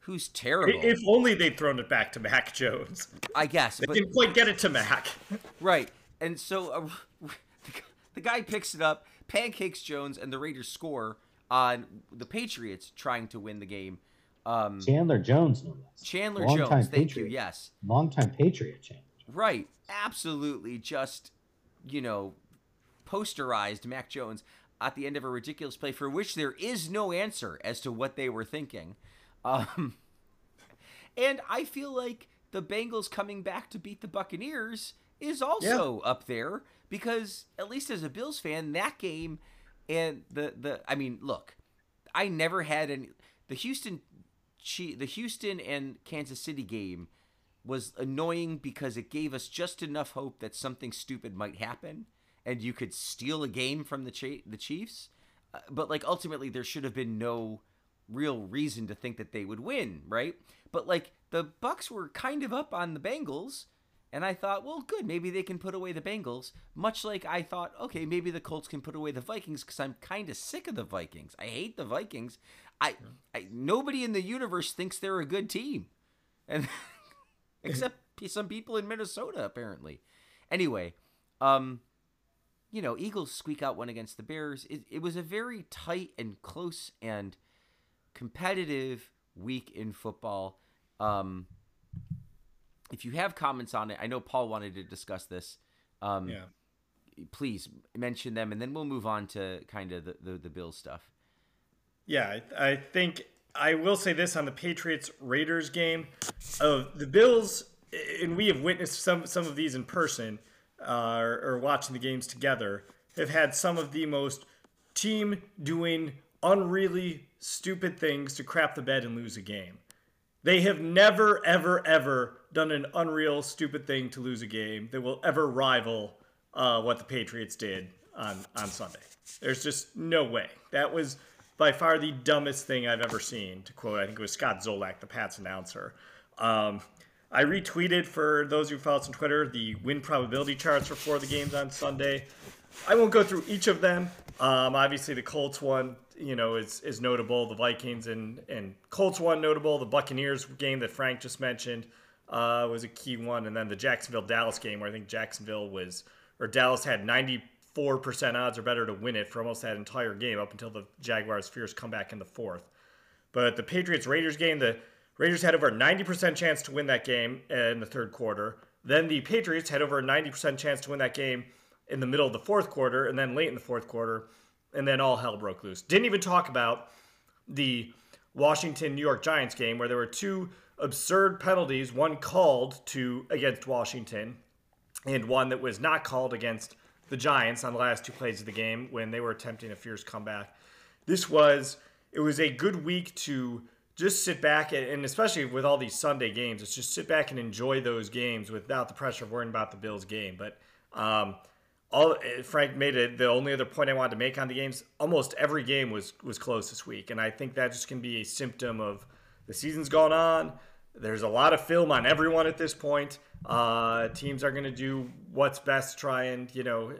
who's terrible. If only they'd thrown it back to Mac Jones. I guess. They but, didn't quite get it to Mac. right. And so uh, the guy picks it up, pancakes Jones, and the Raiders score on the Patriots trying to win the game. Um, Chandler Jones, no less. Chandler Long Jones, thank Patriot. you. Yes. Longtime Patriot Chandler. Right. Absolutely just, you know, posterized Mac Jones at the end of a ridiculous play for which there is no answer as to what they were thinking. Um, and I feel like the Bengals coming back to beat the Buccaneers is also yeah. up there because at least as a Bills fan, that game and the the I mean, look, I never had any the Houston the Houston and Kansas City game was annoying because it gave us just enough hope that something stupid might happen and you could steal a game from the the Chiefs. Uh, but like ultimately there should have been no real reason to think that they would win, right? But like the Bucks were kind of up on the Bengals, and I thought, well, good, maybe they can put away the Bengals. Much like I thought, okay, maybe the Colts can put away the Vikings because I'm kind of sick of the Vikings. I hate the Vikings. I, I nobody in the universe thinks they're a good team, and except some people in Minnesota apparently. Anyway, um, you know, Eagles squeak out one against the Bears. It, it was a very tight and close and competitive week in football. Um, if you have comments on it, I know Paul wanted to discuss this. Um, yeah. Please mention them, and then we'll move on to kind of the, the, the Bills stuff. Yeah, I, think I will say this on the Patriots Raiders game. The Bills, and we have witnessed some some of these in person, uh, or, or watching the games together, have had some of the most team doing unreally stupid things to crap the bed and lose a game. They have never, ever, ever done an unreal, stupid thing to lose a game that will ever rival uh, what the Patriots did on, on Sunday. There's just no way. That was by far the dumbest thing I've ever seen, to quote, I think it was Scott Zolak, the Pats announcer. Um, I retweeted for those who follow us on Twitter the win probability charts for four of the games on Sunday. I won't go through each of them. Um, obviously, the Colts one you know, is is notable. The Vikings and and Colts one notable. The Buccaneers game that Frank just mentioned uh, was a key one, and then the Jacksonville Dallas game where I think Jacksonville was or Dallas had ninety four percent odds or better to win it for almost that entire game up until the Jaguars' fierce comeback in the fourth. But the Patriots Raiders game, the Raiders had over a ninety percent chance to win that game in the third quarter. Then the Patriots had over a ninety percent chance to win that game in the middle of the fourth quarter, and then late in the fourth quarter and then all hell broke loose. Didn't even talk about the Washington New York Giants game where there were two absurd penalties, one called to against Washington and one that was not called against the Giants on the last two plays of the game when they were attempting a fierce comeback. This was it was a good week to just sit back and especially with all these Sunday games, it's just sit back and enjoy those games without the pressure of worrying about the Bills game. But um, all Frank made it. The only other point I wanted to make on the games, almost every game was was close this week, and I think that just can be a symptom of the season's gone on. There's a lot of film on everyone at this point. Uh, teams are going to do what's best, try and you know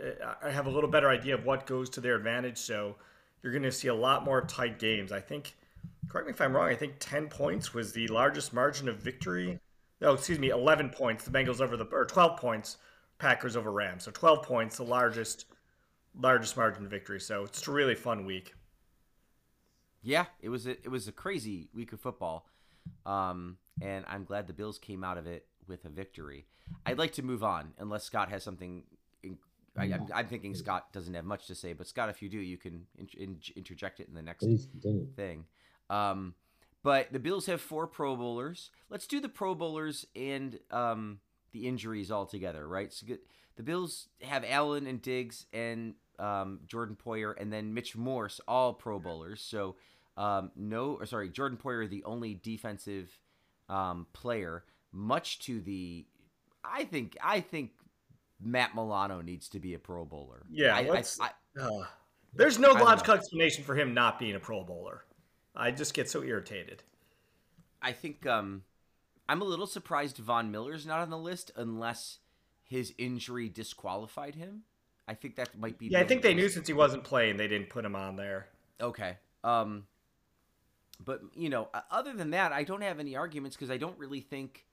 have a little better idea of what goes to their advantage. So you're going to see a lot more tight games. I think. Correct me if I'm wrong. I think 10 points was the largest margin of victory. No, excuse me, 11 points. The Bengals over the or 12 points Packers over Rams. So 12 points, the largest largest margin of victory. So it's a really fun week. Yeah, it was a, it was a crazy week of football, um, and I'm glad the Bills came out of it with a victory. I'd like to move on, unless Scott has something. In, I, am I'm thinking Scott doesn't have much to say, but Scott, if you do, you can in, in, interject it in the next thing. Um, but the Bills have four Pro Bowlers. Let's do the Pro Bowlers and um, the injuries all together, right? So the Bills have Allen and Diggs and um, Jordan Poyer, and then Mitch Morse, all Pro Bowlers. So um, no, or sorry, Jordan Poyer, the only defensive um, player, much to the, I think, I think Matt Milano needs to be a Pro Bowler. Yeah, I, I, I, uh, there's no logical explanation for him not being a Pro Bowler. I just get so irritated. I think um, I'm a little surprised Von Miller's not on the list unless his injury disqualified him. I think that might be. Yeah, I think they knew since he wasn't playing, they didn't put him on there. Okay. Um, but you know, other than that, I don't have any arguments because I don't really think.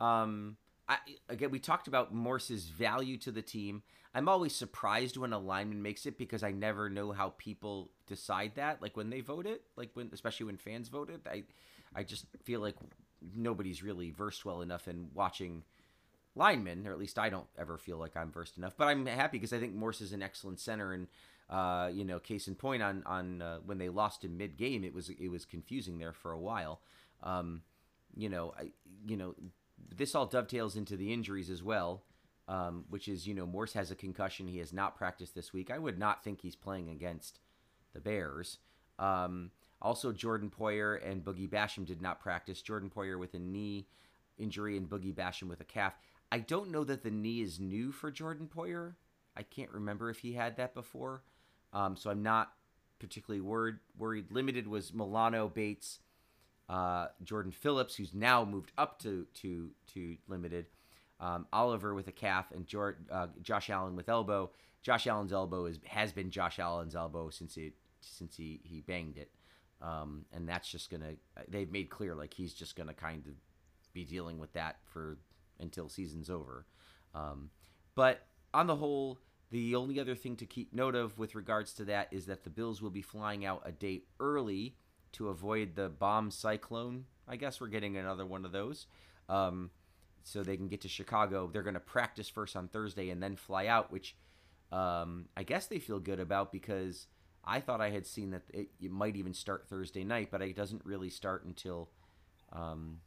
Um, I again, we talked about Morse's value to the team. I'm always surprised when a lineman makes it because I never know how people decide that. Like when they vote it, like when especially when fans vote it, I I just feel like nobody's really versed well enough in watching linemen, or at least I don't ever feel like I'm versed enough. But I'm happy because I think Morse is an excellent center, and uh, you know, case in point on on uh, when they lost in mid game, it was it was confusing there for a while. Um, you know, I you know, this all dovetails into the injuries as well. Um, which is, you know, Morse has a concussion. He has not practiced this week. I would not think he's playing against the Bears. Um, also, Jordan Poyer and Boogie Basham did not practice. Jordan Poyer with a knee injury and Boogie Basham with a calf. I don't know that the knee is new for Jordan Poyer. I can't remember if he had that before. Um, so I'm not particularly worried. Worried. Limited was Milano Bates, uh, Jordan Phillips, who's now moved up to to to limited. Um, Oliver with a calf and George, uh, Josh Allen with elbow. Josh Allen's elbow is has been Josh Allen's elbow since it since he he banged it, um, and that's just gonna. They've made clear like he's just gonna kind of be dealing with that for until season's over. Um, but on the whole, the only other thing to keep note of with regards to that is that the Bills will be flying out a day early to avoid the bomb cyclone. I guess we're getting another one of those. Um, so they can get to Chicago. They're going to practice first on Thursday and then fly out, which um, I guess they feel good about because I thought I had seen that it, it, might even start Thursday night, but it doesn't really start until um,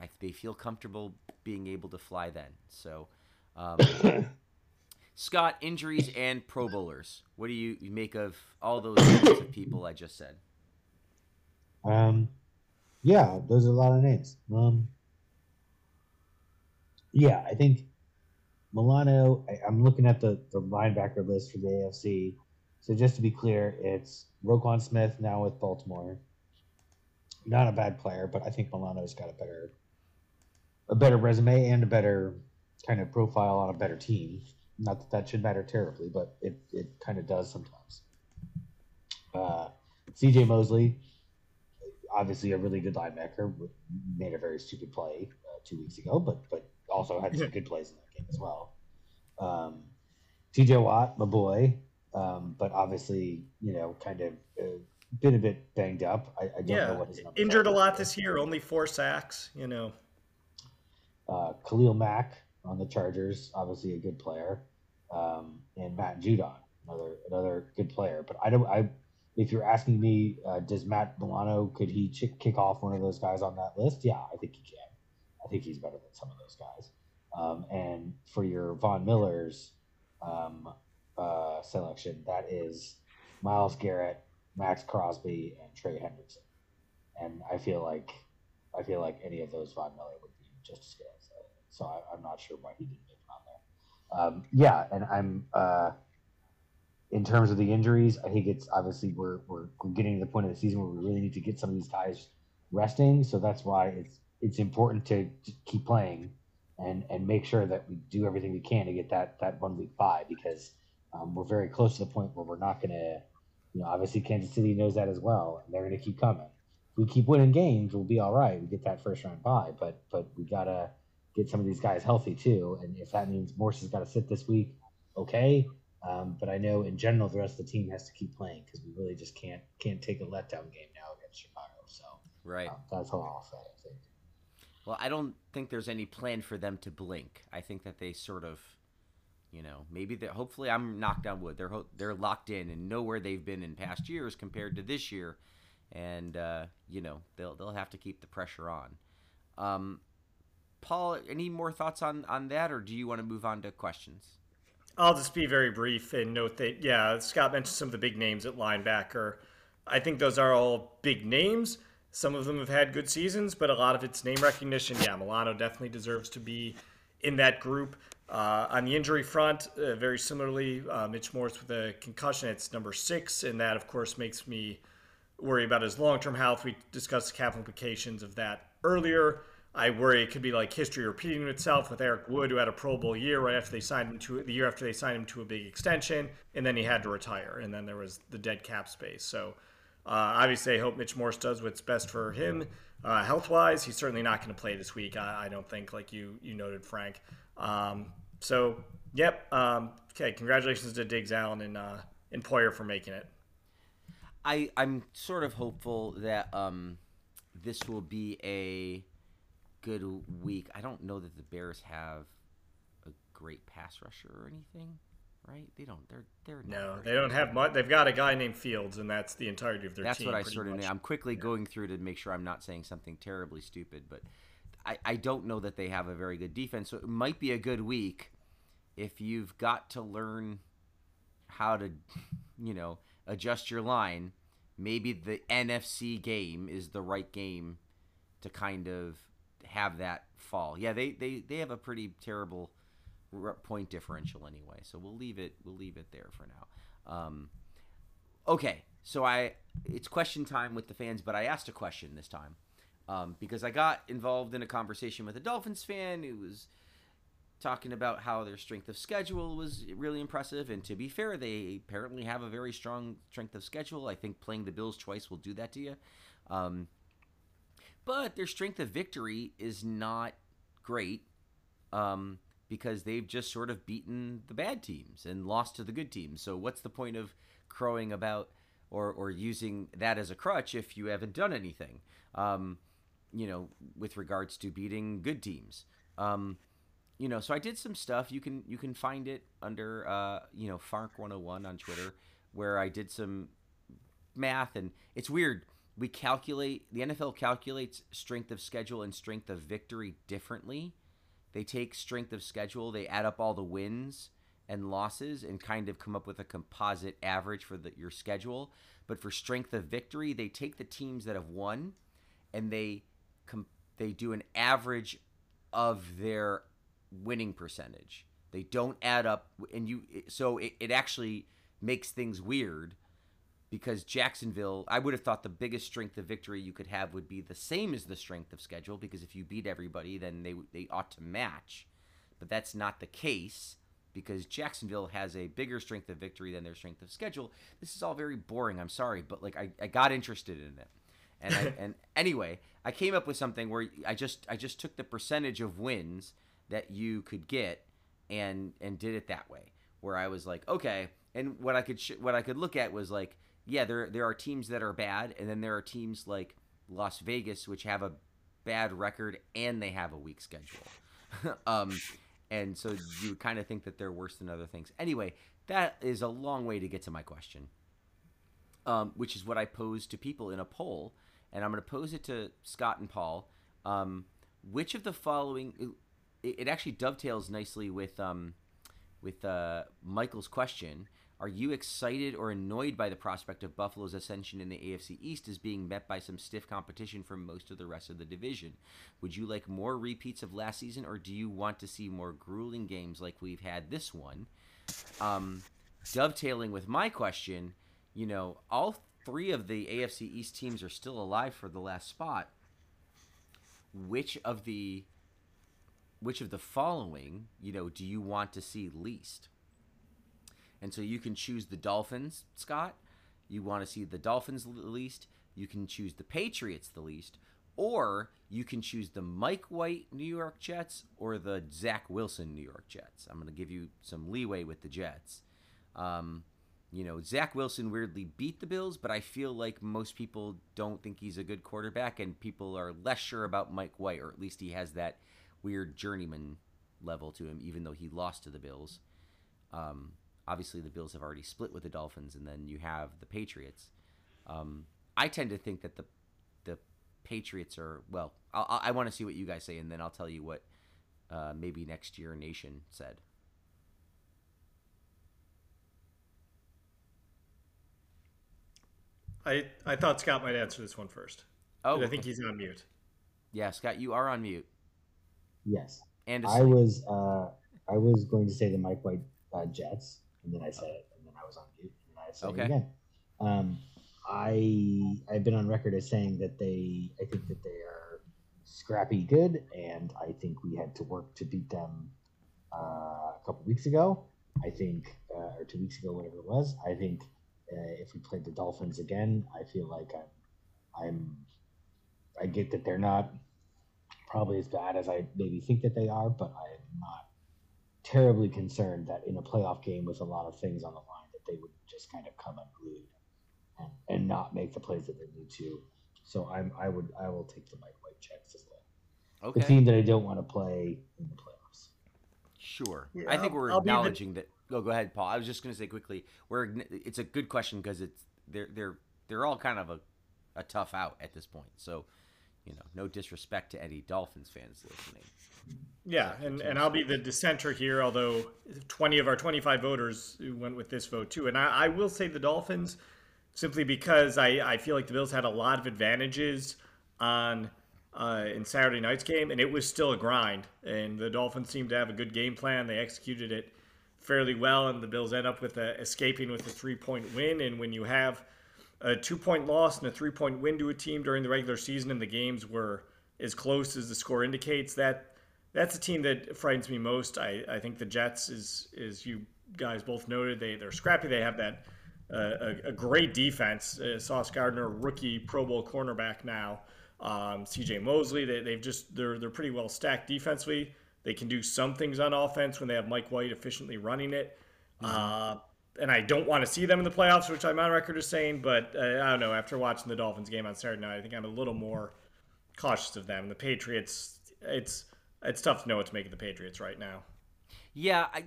I, they feel comfortable being able to fly then. So, um, Scott, injuries and Pro Bowlers. What do you make of all those of people I just said? Um, yeah, those are a lot of names. Um, yeah, I think Milano. I, am looking at the the linebacker list for the AFC. So just to be clear, it's Roquan Smith now with Baltimore. Not a bad player, but I think Milano's got a better a better resume and a better kind of profile on a better team. Not that that should matter terribly, but it, it kind of does sometimes. Uh, CJ Mosley, obviously a really good linebacker, made a very stupid play uh, two weeks ago, but but also had some good plays in that game as well. Um, TJ Watt, my boy, um, but obviously, you know, kind of uh, been a bit banged up. I, I don't yeah. know what his injured a lot this year, only four sacks. You know, uh, Khalil Mack on the Chargers, obviously a good player, um, and Matt Judon, another another good player. But I don't. I if you're asking me, uh, does Matt Milano could he ch- kick off one of those guys on that list? Yeah, I think he can. I think he's better than some of those guys. Um, and for your Von Miller's um, uh, selection, that is Myles Garrett, Maxx Crosby, and Trey Hendrickson. And I feel like I feel like any of those Von Miller would be just as good. So I, am not sure why he didn't make it on there. Um, yeah, and I'm uh, in terms of the injuries. I think it's obviously we're, we're getting to the point of the season where we really need to get some of these guys resting. So that's why it's it's important to keep playing and and make sure that we do everything we can to get that that one week bye because um, we're very close to the point where we're not going to. You know, obviously Kansas City knows that as well, and they're going to keep coming. If we keep winning games, we'll be all right. We get that first round bye, but but we gotta get some of these guys healthy too. And if that means Morse has got to sit this week, okay. Um, but I know in general the rest of the team has to keep playing because we really just can't can't take a letdown game now against Chicago. So right, um, that's all I'll say. I think. Well, I don't think there's any plan for them to blink. I think that they sort of, you know, maybe that. Hopefully, I'm knocked on wood. They're ho- they're locked in and know where they've been in past years compared to this year, and uh, you know they'll they'll have to keep the pressure on. Um, Paul, any more thoughts on on that, or do you want to move on to questions? I'll just be very brief and note that yeah, Scott mentioned some of the big names at linebacker. I think those are all big names. Some of them have had good seasons, but a lot of it's name recognition. Yeah, Milano definitely deserves to be in that group. Uh, on the injury front, uh, very similarly, uh, Mitch Morse with a concussion, it's number six, and that, of course, makes me worry about his long term health. We discussed the cap implications of that earlier. I worry it could be like history repeating itself with Eric Wood, who had a Pro Bowl year right after they signed him to the year after they signed him to a big extension, and then he had to retire, and then there was the dead cap space. So uh, obviously, I hope Mitch Morse does what's best for him uh, health wise. He's certainly not going to play this week. I, I, don't think, like you you noted, Frank. Um, so yep. Um, okay, congratulations to Diggs Allen and uh, and Poyer for making it. I I'm sort of hopeful that um, this will be a good week. I don't know that the Bears have a great pass rusher or anything, right? They don't. They're they're no. They don't have much. They've got a guy named Fields, and that's the entirety of their that's team. That's what I sort of. I'm quickly yeah. going through to make sure I'm not saying something terribly stupid, but I I don't know that they have a very good defense. So it might be a good week if you've got to learn how to, you know, adjust your line. Maybe the NFC game is the right game to kind of have that fall. Yeah, they they they have a pretty terrible point differential anyway. So we'll leave it we'll leave it there for now. Um, okay, so I it's question time with the fans, but I asked a question this time um, because I got involved in a conversation with a Dolphins fan who was talking about how their strength of schedule was really impressive. And to be fair, they apparently have a very strong strength of schedule. I think playing the Bills twice will do that to you. Um, but their strength of victory is not great um, because they've just sort of beaten the bad teams and lost to the good teams. So what's the point of crowing about or, or using that as a crutch if you haven't done anything? Um, you know, with regards to beating good teams. Um, you know, so I did some stuff. You can you can find it under uh, you know Fark 101 on Twitter, where I did some math, and it's weird we calculate the NFL calculates strength of schedule and strength of victory differently. They take strength of schedule, they add up all the wins and losses and kind of come up with a composite average for the, your schedule. But for strength of victory, they take the teams that have won and they they do an average of their winning percentage. They don't add up and you so it, it actually makes things weird because Jacksonville, I would have thought the biggest strength of victory you could have would be the same as the strength of schedule because if you beat everybody, then they they ought to match. But that's not the case because Jacksonville has a bigger strength of victory than their strength of schedule. This is all very boring. I'm sorry, but like I, I got interested in it. And I, and anyway, I came up with something where I just I just took the percentage of wins that you could get and and did it that way. Where I was like, okay, and what I could sh- what I could look at was like yeah, there there are teams that are bad, and then there are teams like Las Vegas which have a bad record and they have a weak schedule. um, and so you kind of think that they're worse than other things. Anyway, that is a long way to get to my question, um, which is what I posed to people in a poll, and I'm going to pose it to Scott and Paul. Um, which of the following? It, it actually dovetails nicely with um, with uh, Michael's question are you excited or annoyed by the prospect of Buffalo's ascension in the AFC East as being met by some stiff competition from most of the rest of the division? Would you like more repeats of last season, or do you want to see more grueling games like we've had this one? Um, dovetailing with my question, you know, all three of the AFC East teams are still alive for the last spot. Which of the which of the following, you know, do you want to see least? And so you can choose the Dolphins, Scott. You want to see the Dolphins the least. You can choose the Patriots the least. Or you can choose the Mike White New York Jets or the Zach Wilson New York Jets. I'm going to give you some leeway with the Jets. Um, you know, Zach Wilson weirdly beat the Bills, but I feel like most people don't think he's a good quarterback, and people are less sure about Mike White, or at least he has that weird journeyman level to him, even though he lost to the Bills. Um, obviously, the Bills have already split with the Dolphins, and then you have the Patriots. Um, I tend to think that the the Patriots are well. I'll, I want to see what you guys say, and then I'll tell you what uh, maybe next year Nation said. I I thought Scott might answer this one first. Oh, I think he's on mute. Yeah, Scott, you are on mute. Yes. And I was uh, I was going to say the Mike White uh, Jets, and then I said it, and then I was on mute, and I said Okay. it again. Um, I I've been on record as saying that they I think that they are scrappy good, and I think we had to work to beat them uh, a couple weeks ago. I think, uh, or two weeks ago, whatever it was. I think uh, if we played the Dolphins again, I feel like I'm I'm I get that they're not probably as bad as I maybe think that they are, but I am not terribly concerned that in a playoff game with a lot of things on the line that they would just kind of come unglued and, and not make the plays that they need to. So I'm I would I will take the Mike White checks as well. okay. the team that I don't want to play in the playoffs. Sure. Yeah, I think we're I'll be the- acknowledging that. Go go ahead, Paul. I was just going to say quickly. We're it's a good question because it's they're they're they're all kind of a, a tough out at this point. So, you know, no disrespect to any Dolphins fans listening. Yeah, and, and I'll be the dissenter here, although 20 of our 25 voters went with this vote too. And I, I will say the Dolphins simply because I, I feel like the Bills had a lot of advantages on uh, in Saturday night's game, and it was still a grind. And the Dolphins seemed to have a good game plan. They executed it fairly well, and the Bills end up with a, escaping with a three point win. And when you have a two point loss and a three point win to a team during the regular season, and the games were as close as the score indicates, that that's the team that frightens me most. I, I think the Jets is is you guys both noted they they're scrappy. They have that uh, a, a great defense. Uh, Sauce Gardner, rookie Pro Bowl cornerback now. Um, C.J. Mosley. They, they've just they're they're pretty well stacked defensively. They can do some things on offense when they have Mike White efficiently running it. Uh, and I don't want to see them in the playoffs, which I'm on record as saying. But uh, I don't know. After watching the Dolphins game on Saturday night, I think I'm a little more cautious of them. The Patriots, it's it's tough to know what to make of the Patriots right now. Yeah, I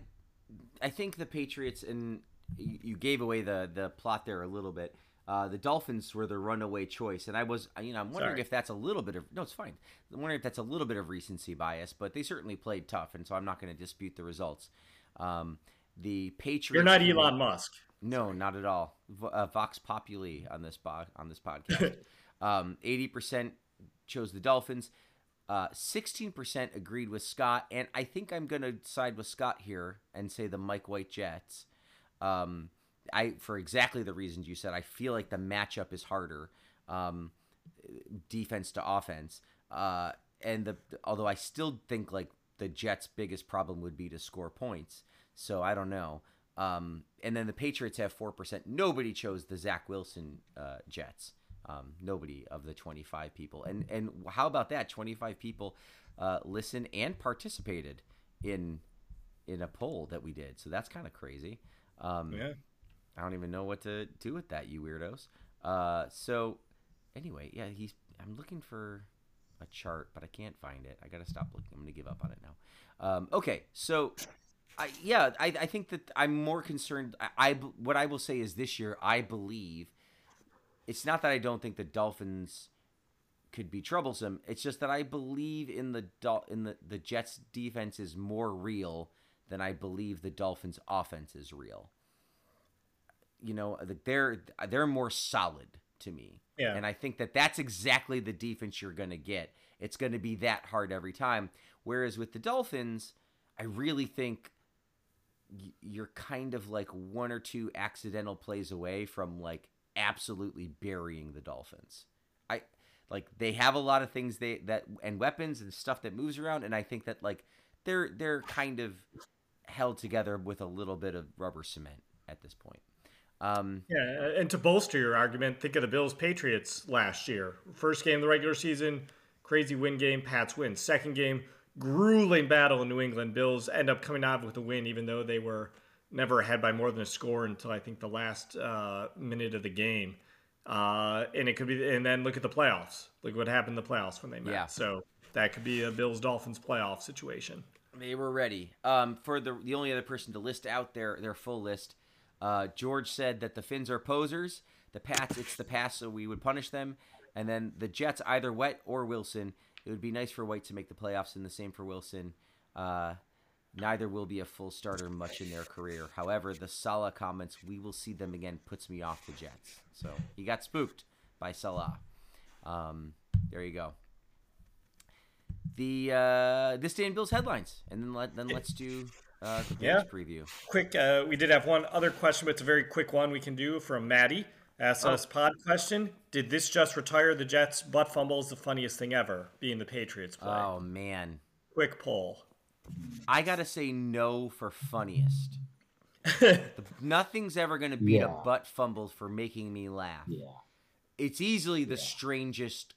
I think the Patriots and you gave away the the plot there a little bit. Uh, the Dolphins were the runaway choice, and I was, you know, I'm wondering Sorry. if that's a little bit of no, it's fine. I'm wondering if that's a little bit of recency bias, but they certainly played tough, and so I'm not going to dispute the results. Um, the Patriots. You're not Elon Musk. No, not at all. V- uh, Vox Populi on this bo- on this podcast. Um, Eighty percent chose the Dolphins. Uh, Sixteen percent agreed with Scott, and I think I'm going to side with Scott here and say the Mike White Jets. Um, I for exactly the reasons you said. I feel like the matchup is harder, um, defense to offense, uh, and the although I still think like the Jets' biggest problem would be to score points. So I don't know. Um, and then the Patriots have four percent. Nobody chose the Zach Wilson uh, Jets. Um, nobody of the twenty-five people. And and how about that? Twenty-five people uh, listened and participated in in a poll that we did. So that's kind of crazy. Um, Yeah. I don't even know what to do with that, you weirdos. Uh, so anyway, yeah, he's. I'm looking for a chart, but I can't find it. I gotta stop looking. I'm gonna give up on it now. Um, okay, so I yeah, I, I think that I'm more concerned. I, I what I will say is this year I believe it's not that I don't think the Dolphins could be troublesome. It's just that I believe in the Dol- in the the Jets defense is more real than I believe the Dolphins offense is real. You know, the- they're they're more solid to me. Yeah. And I think that that's exactly the defense you're going to get. It's going to be that hard every time. Whereas with the Dolphins, I really think you're kind of like one or two accidental plays away from like absolutely burying the Dolphins. I like they have a lot of things they that and weapons and stuff that moves around and I think that like they're they're kind of held together with a little bit of rubber cement at this point. Um Yeah, and to bolster your argument, think of the Bills Patriots last year. First game of the regular season, crazy win game, Pats win. Second game, grueling battle in New England. Bills end up coming out with a win, even though they were never ahead by more than a score until I think the last uh, minute of the game. Uh, and it could be, and then look at the playoffs. Look what happened in the playoffs when they met. Yeah. So that could be a Bills Dolphins playoff situation. They were ready. Um, for the the only other person to list out their their full list, uh, George said that the Finns are posers. The Pats, it's the pass, so we would punish them. And then the Jets, either White or Wilson. It would be nice for White to make the playoffs, and the same for Wilson. Uh, neither will be a full starter much in their career. However, the Saleh comments, "We will see them again," puts me off the Jets. So he got spooked by Saleh. Um, there you go. The uh, this day in Bills headlines, and then let then let's do uh, the Bills Yeah. preview. Quick, uh, we did have one other question, but it's a very quick one we can do from Maddie. Asked us pod question: Did this just retire the Jets? Butt fumble is the funniest thing ever, being the Patriots play. Oh man, Quick poll. I gotta say no for funniest. The- nothing's ever gonna beat Yeah. a butt fumble for making me laugh. Yeah. It's easily the strangest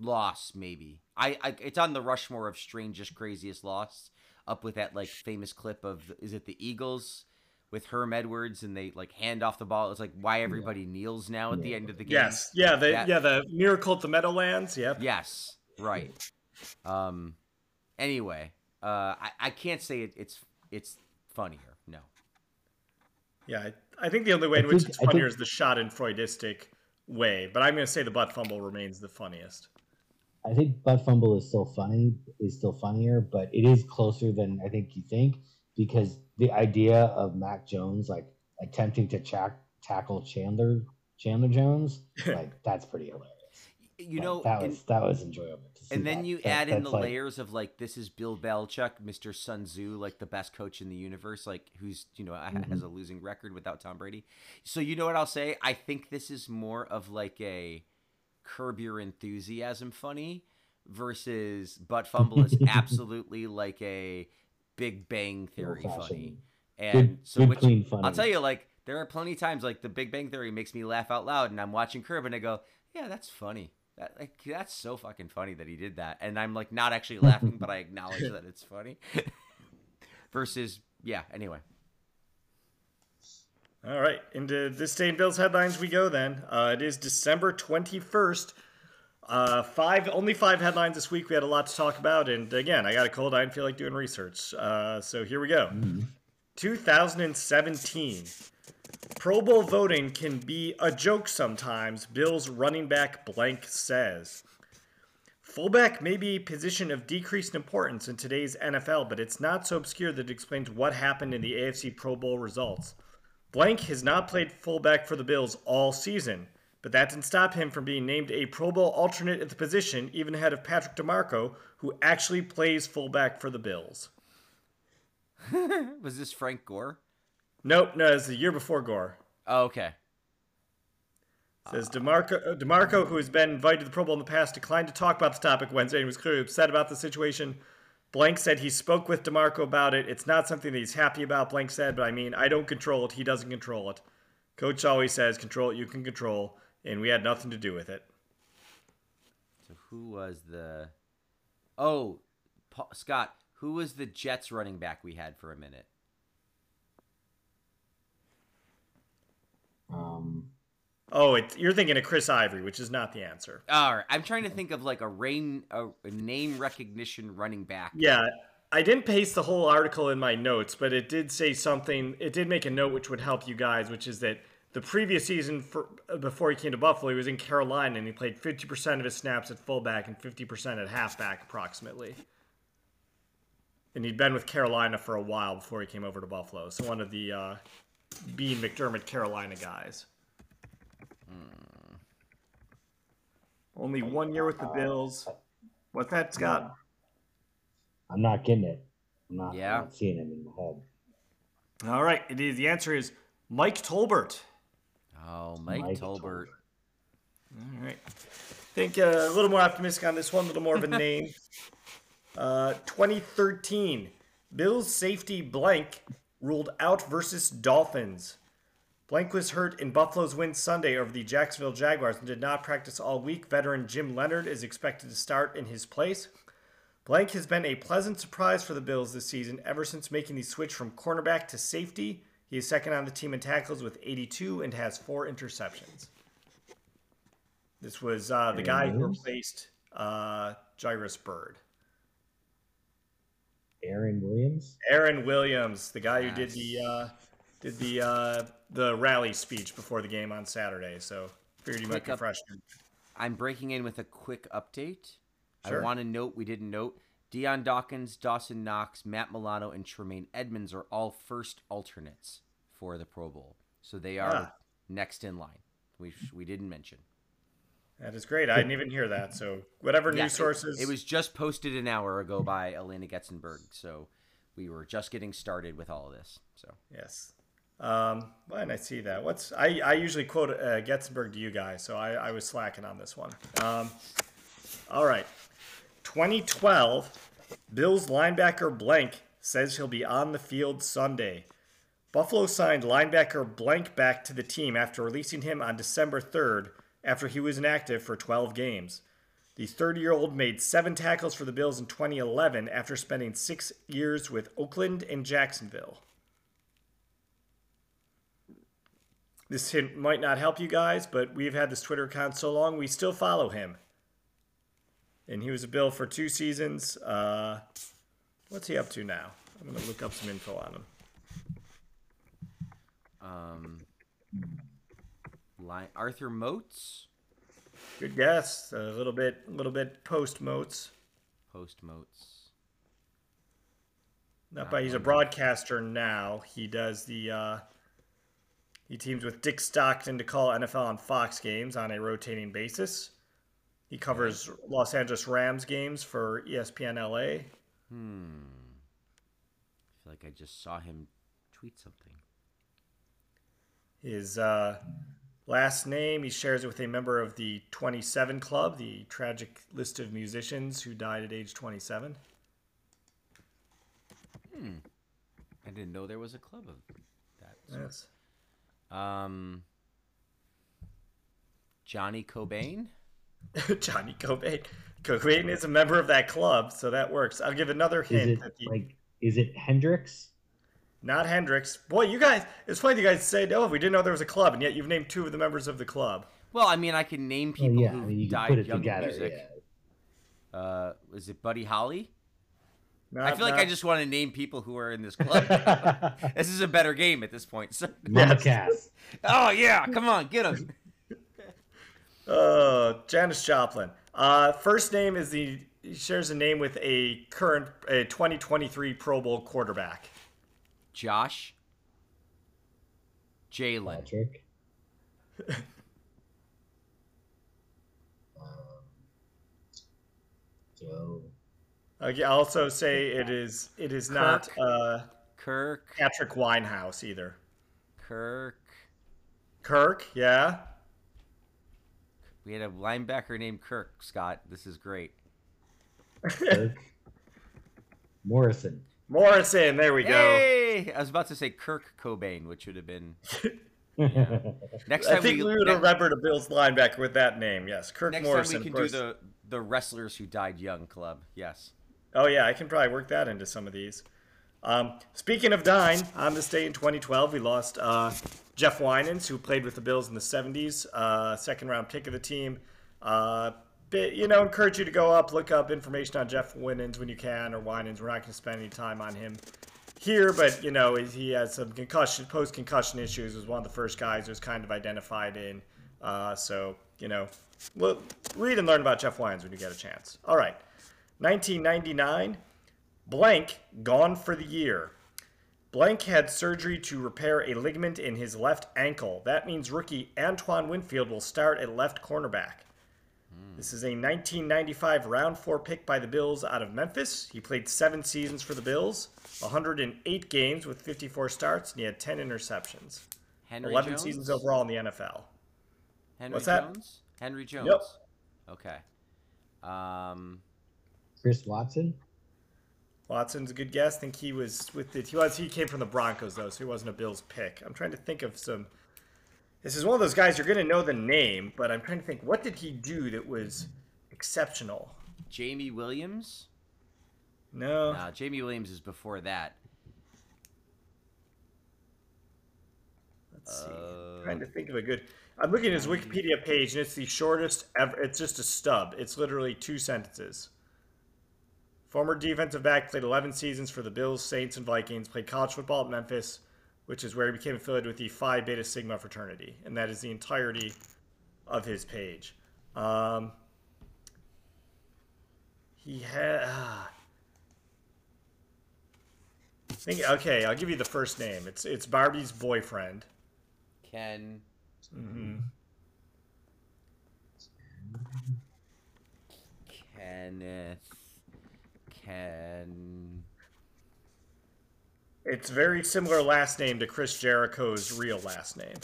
loss, maybe. I, I it's on the Rushmore of strangest, craziest loss, up with that like famous clip of is it the Eagles with Herm Edwards and they like hand off the ball. It's like why everybody kneels now at the end of the game. Yes, yeah, the That- yeah the miracle at the Meadowlands. Yep. Yes, right. Um. Anyway, uh, I, I can't say it, it's it's funnier. No. Yeah, I, I think the only way in I which think- it's funnier think- is the shot in Freudistic way, but I'm going to say the butt fumble remains the funniest. I think butt fumble is still funny, is still funnier, but it is closer than I think you think because the idea of Mac Jones like attempting to chack, tackle Chandler Chandler Jones, like that's pretty hilarious. You Like, know, that and- was that was enjoyable. And then that. you That- add in the like- layers of like this is Bill Belichick, Mr. Sun Tzu, like the best coach in the universe, like who's you know Mm-hmm. has a losing record without Tom Brady. So you know what I'll say? I think this is more of like a curb your enthusiasm funny versus butt fumble is absolutely like a Big Bang Theory funny. And Good- so good, which clean funny. I'll tell you, like there are plenty of times like the Big Bang Theory makes me laugh out loud, and I'm watching Curb and I go, yeah, that's funny. That like that's so fucking funny that he did that, and I'm like not actually laughing, but I acknowledge that it's funny. Versus, yeah. Anyway, All right, into this day in Bills headlines we go then. Uh, it is December 21st. Uh, five, only five headlines this week. We had a lot to talk about, and again, I got a cold. I didn't feel like doing research, uh, so here we go. 2017. Pro Bowl voting can be a joke sometimes. Bills running back blank says. Fullback may be a position of decreased importance in today's NFL, but it's not so obscure that it explains what happened in the AFC Pro Bowl results. Blank has not played fullback for the Bills all season, but that didn't stop him from being named a Pro Bowl alternate at the position, even ahead of Patrick DiMarco, who actually plays fullback for the Bills. was this Frank Gore? Nope, no, it's the year before Gore. Oh, okay. Says DiMarco, uh, DiMarco, who has been invited to the Pro Bowl in the past, declined to talk about the topic Wednesday and was clearly upset about the situation. Blank said he spoke with DiMarco about it. It's not something that he's happy about, Blank said, but I mean, I don't control it. He doesn't control it. Coach always says, control it, you can control, and we had nothing to do with it. So who was the? Oh, Paul, Scott. Who was the Jets running back we had for a minute? Um, Oh, it, you're thinking of Chris Ivory, which is not the answer. All right, I'm trying to think of like a rain a, a name recognition running back. Yeah, I didn't paste the whole article in my notes, but it did say something. It did make a note which would help you guys, which is that the previous season for, before he came to Buffalo, he was in Carolina and he played 50% of his snaps at fullback and 50% at halfback, approximately. And he'd been with Carolina for a while before he came over to Buffalo. So one of the uh, Beane McDermott Carolina guys. Only one year with the Bills. What's that, Scott? I'm not getting it. I'm not, Yeah. I'm not seeing it in my head. All right, it is. The answer is Mike Tolbert. Oh, Mike, Mike Tolbert. All right. I think uh, a little more optimistic on this one, a little more of a name. Uh, 2013, Bills safety blank ruled out versus Dolphins. Blank was hurt in Buffalo's win Sunday over the Jacksonville Jaguars and did not practice all week. Veteran Jim Leonhard is expected to start in his place. Blank has been a pleasant surprise for the Bills this season ever since making the switch from cornerback to safety He is second on the team in tackles with 82 and has four interceptions. This was uh, the guy who replaced uh, Jairus Byrd. Aaron Williams. Aaron Williams, the guy who did the uh, did the uh, the rally speech before the game on Saturday. So figured you might Quick be up- freshman. I'm breaking in with a quick update. Sure. I want to note we didn't note Dion Dawkins, Dawson Knox, Matt Milano, and Tremaine Edmunds are all first alternates for the Pro Bowl. So they are Ah. next in line. We, we didn't mention. That is great. I didn't even hear that. So whatever Yeah, news sources. It, was just posted an hour ago by Alaina Getzenberg. So we were just getting started with all of this. So Yes. Um, why didn't I see that? What's I, I usually quote uh, Getzenberg to you guys, so I, I was slacking on this one. Um, all right. 2012, Bills linebacker blank says he'll be on the field Sunday. Buffalo signed linebacker blank back to the team after releasing him on December 3rd after he was inactive for 12 games. The 30 year old made seven tackles for the Bills in 2011 after spending six years with Oakland and Jacksonville. This hint might not help you guys, but we've had this Twitter account so long, we still follow him. And he was a Bill for two seasons. Uh, what's he up to now? I'm going to look up some info on him. um, line, Arthur Moats. Good guess. A little bit, a little bit post Moats. post Moats. Not by he's a broadcaster now. He does the uh, he teams with Dick Stockton to call NFL on Fox games on a rotating basis. He covers Los Angeles Rams games for ESPN LA. Hmm. I feel like I just saw him tweet something. His uh, last name he shares it with a member of the 27 Club, the tragic list of musicians who died at age 27. Hmm. I didn't know there was a club of that. sort. Yes. Um, Johnny Cobain. Johnny Cobain. Cobain is a member of that club, so that works. I'll give another Is hint. it that the, like? Is it Hendrix? Not Hendrix. Boy, you guys, it's funny you guys said, oh, we didn't know there was a club, and yet you've named two of the members of the club. Well, I mean, I can name Well, people yeah, who I mean, you died put it young in together. music. Yeah. Uh, is it Buddy Holly? Not, I feel like I just want to name people who are in this club. this is a better game at this point. So, Yes. Oh yeah, come on, get him. Uh, Janis Joplin. Uh, first name is the he shares a name with a current a 2023 Pro Bowl quarterback. Josh. Jalen. Patrick. um, Joe. I also say it is it is not Kirk. uh, Kirk. Patrick Winehouse either. Kirk. Kirk, yeah. We had a linebacker named Kirk. Scott, this is great. Kirk. Morrison. Morrison, there we go. Hey, I was about to say Kirk Cobain, which would have been next time I think we, we would ne- remember the Bills linebacker with that name. Yes, Kirk next Morrison. time we can do the the wrestlers who died young club. Yes. Oh yeah, I can probably work that into some of these. Um, speaking of dying, on this day in 2012, we lost uh, Jeff Winans, who played with the Bills in the 70s, uh, second round pick of the team. Uh, bit, you know, encourage you to go up, look up information on Jeff Winans when you can, or Winans. We're not going to spend any time on him here, but you know, he has some concussion, post concussion issues. Was one of the first guys who was kind of identified in. Uh, so you know, look, read and learn about Jeff Winans when you get a chance. All right, 1999. Blank gone for the year. Blank had surgery to repair a ligament in his left ankle. That means rookie Antoine Winfield will start at left cornerback. This is a 1995 round four pick by the Bills out of Memphis. He played seven seasons for the Bills, 108 games with 54 starts, and he had 10 interceptions. Henry 11 Jones? seasons overall in the NFL. Henry What's that? Jones? Henry Jones. Yep. Okay. Um, Chris Watson. Watson's a good guess. I think he was with the he was he came from the Broncos though, so he wasn't a Bills pick. I'm trying to think of some. This is one of those guys you're going to know the name, but I'm trying to think what did he do that was exceptional. Jamie Williams. No, No, Jamie Williams is before that. Let's see. Uh, trying to think of a good. I'm looking at his Wikipedia page, and it's the shortest ever. It's just a stub. It's literally two sentences. Former defensive back, played 11 seasons for the Bills, Saints, and Vikings. Played college football at Memphis, which is where he became affiliated with the Phi Beta Sigma fraternity, and that is the entirety of his page. Um, he had. Think, okay, I'll give you the first name. It's it's Barbie's boyfriend. Ken. Mm-hmm. Ken. It's very similar last name to Chris Jericho's real last name.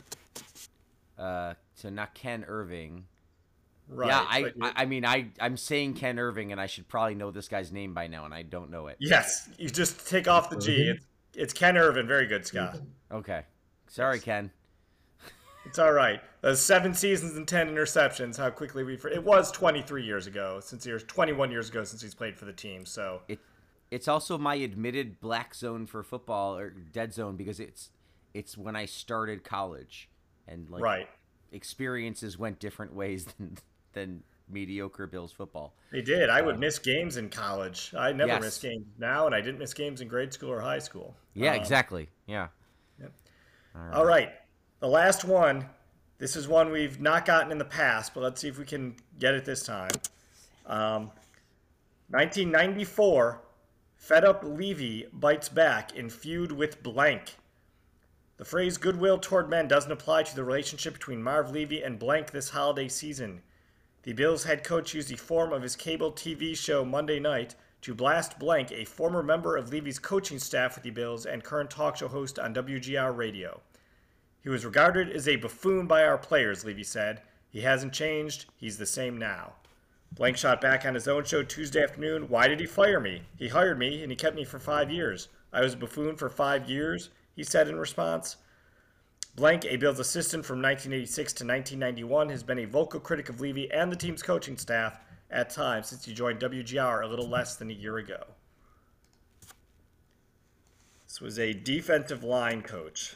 Uh, so not Ken Irving. Right. yeah, I, I, I mean, I, I'm saying Ken Irving, and I should probably know this guy's name by now, and I don't know it. yes, you just take off the G. It's, it's Ken Irvin. Very good, Scott. Okay, sorry, Ken. It's all right. Uh, seven seasons and ten interceptions. How quickly we. It was 23 years ago since he was 21 years ago since he's played for the team. So It, it's also my admitted black zone for football or dead zone because it's, it's when I started college, and like right, experiences went different ways than than mediocre Bills football. they did. I would miss games in college. I never Yes. miss games now, and I didn't miss games in grade school or high school. Yeah, Um, exactly. Yeah. Yep. All right. All right. The last one. This is one we've not gotten in the past, but let's see if we can get it this time. Um, 1994, Fed Up Levy bites back in feud with blank. The phrase goodwill toward men doesn't apply to the relationship between Marv Levy and blank this holiday season. The Bills head coach used the form of his cable TV show Monday night to blast blank, a former member of Levy's coaching staff with the Bills and current talk show host on WGR Radio. He was regarded as a buffoon by our players, Levy said. He hasn't changed. He's the same now. Blank shot back on his own show Tuesday afternoon. Why did he fire me? He hired me and he kept me for five years. I was a buffoon for five years, he said in response. Blank, a Bills assistant from 1986 to 1991, has been a vocal critic of Levy and the team's coaching staff at times since he joined WGR a little less than a year ago. This was a defensive line coach.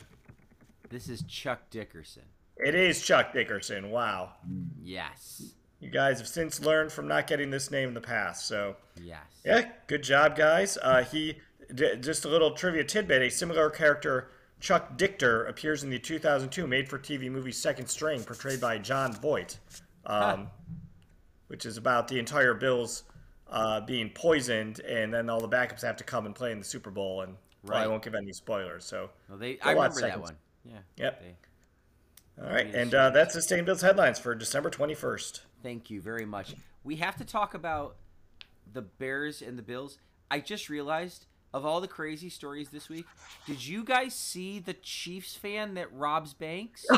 This is Chuck Dickerson. It is Chuck Dickerson. Wow. Yes. You guys have since learned from not getting this name in the past. So, Yes. yeah, good job, guys. Uh, he, d- just a little trivia tidbit a similar character, Chuck Dichter, appears in the 2002 made for TV movie Second String, portrayed by Jon Voight, um, which is about the entire Bills uh, being poisoned, and then all the backups have to come and play in the Super Bowl. And well, I Right. won't give any spoilers. So, Well, they. I remember that one. Yeah. Yep. They, all right. And uh, that's the Stain Bills headlines for December 21st. Thank you very much. We have to talk about the Bears and the Bills. I just realized of all the crazy stories this week, did you guys see the Chiefs fan that robs banks?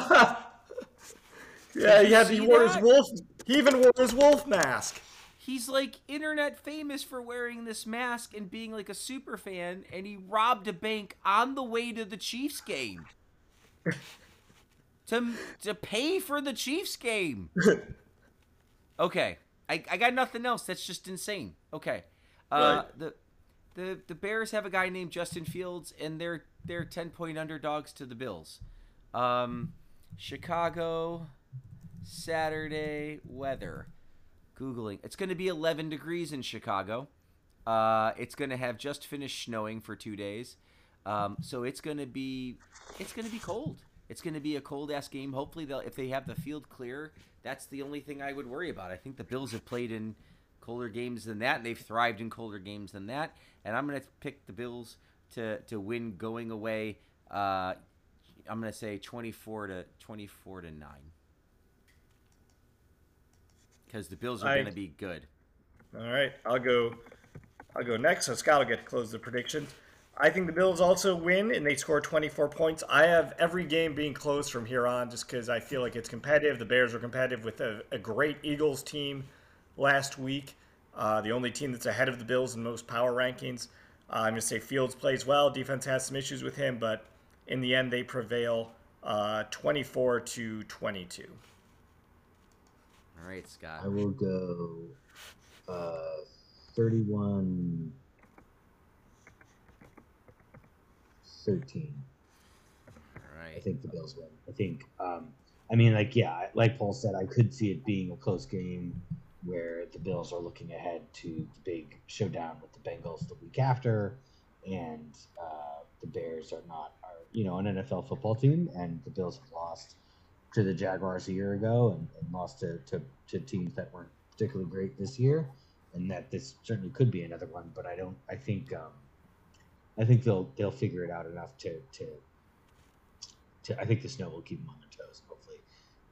Yeah, he had he wore his wolf. He even wore his wolf mask. He's like internet famous for wearing this mask and being like a super fan, and he robbed a bank on the way to the Chiefs game. to to pay for the Chiefs game. Okay, I, I got nothing else. That's just insane. Okay, uh, Right. the the the Bears have a guy named Justin Fields, and they're they're ten point underdogs to the Bills. Um, Chicago, Saturday weather. Googling. It's going to be 11 degrees in Chicago. Uh, it's going to have just finished snowing for two days. Um, so it's going to be it's going to be cold. It's going to be a cold ass game. Hopefully, they'll if they have the field clear, that's the only thing I would worry about. I think the Bills have played in colder games than that, and they've thrived in colder games than that. And I'm going to pick the Bills to to win going away. Uh, I'm going to say 24 to 24 to nine because the Bills are going to be good. All right, I'll go. I'll go next. So Scott will get to close the predictions. I think the Bills also win, and they score 24 points. I have every game being close from here on, just because I feel like it's competitive. The Bears were competitive with a, a great Eagles team last week. Uh, the only team that's ahead of the Bills in most power rankings. Uh, I'm going to say Fields plays well. Defense has some issues with him, but in the end, they prevail uh, 24 to 22. All right, Scott. I will go uh, 31 13. All right. I think the Bills win. I think. Um, I mean, like yeah, like Paul said, I could see it being a close game where the Bills are looking ahead to the big showdown with the Bengals the week after, and uh, the Bears are not are you know an NFL football team, and the Bills have lost to the Jaguars a year ago and, and lost to, to, to teams that weren't particularly great this year, and that this certainly could be another one. But I don't. I think um, I think they'll they'll figure it out enough to to. to I think the snow will keep them on their toes. Hopefully,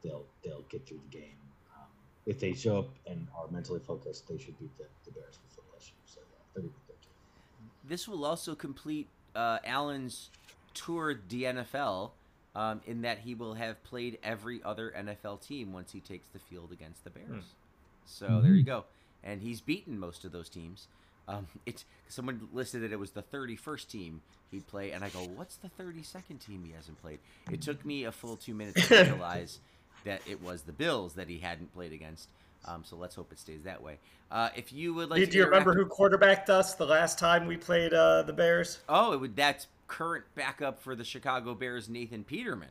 they'll they'll get through the game. Um, if they show up and are mentally focused, they should beat the, the Bears for football. So yeah, This will also complete uh, Allen's tour the NFL. Um, in that he will have played every other NFL team once he takes the field against the Bears. Hmm. So there you go, and he's beaten most of those teams. Um, it's someone listed that it was the 31st team he'd play, and I go, "What's the 32nd team he hasn't played?" It took me a full two minutes to realize that it was the Bills that he hadn't played against. Um, so let's hope it stays that way. Uh, if you would like, Do to you remember who quarterbacked us the last time we played uh, the Bears? Oh, it would. That's current backup for the Chicago Bears, Nathan Peterman.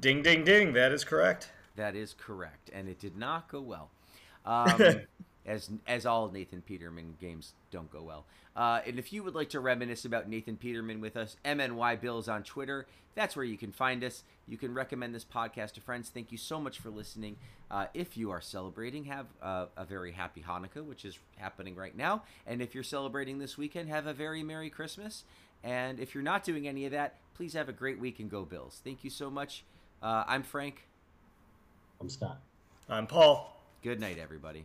Ding, ding, ding. That is correct. That is correct, and it did not go well. Um, as as all Nathan Peterman games don't go well. Uh, and if you would like to reminisce about Nathan Peterman with us, MNY Bills on Twitter, that's where you can find us. You can recommend this podcast to friends. Thank you so much for listening. Uh, if you are celebrating, have uh, a very happy Hanukkah, which is happening right now. And if you're celebrating this weekend, have a very Merry Christmas. And if you're not doing any of that, please have a great week and go Bills. Thank you so much. Uh, I'm Frank. I'm Scott. I'm Paul. Good night, everybody.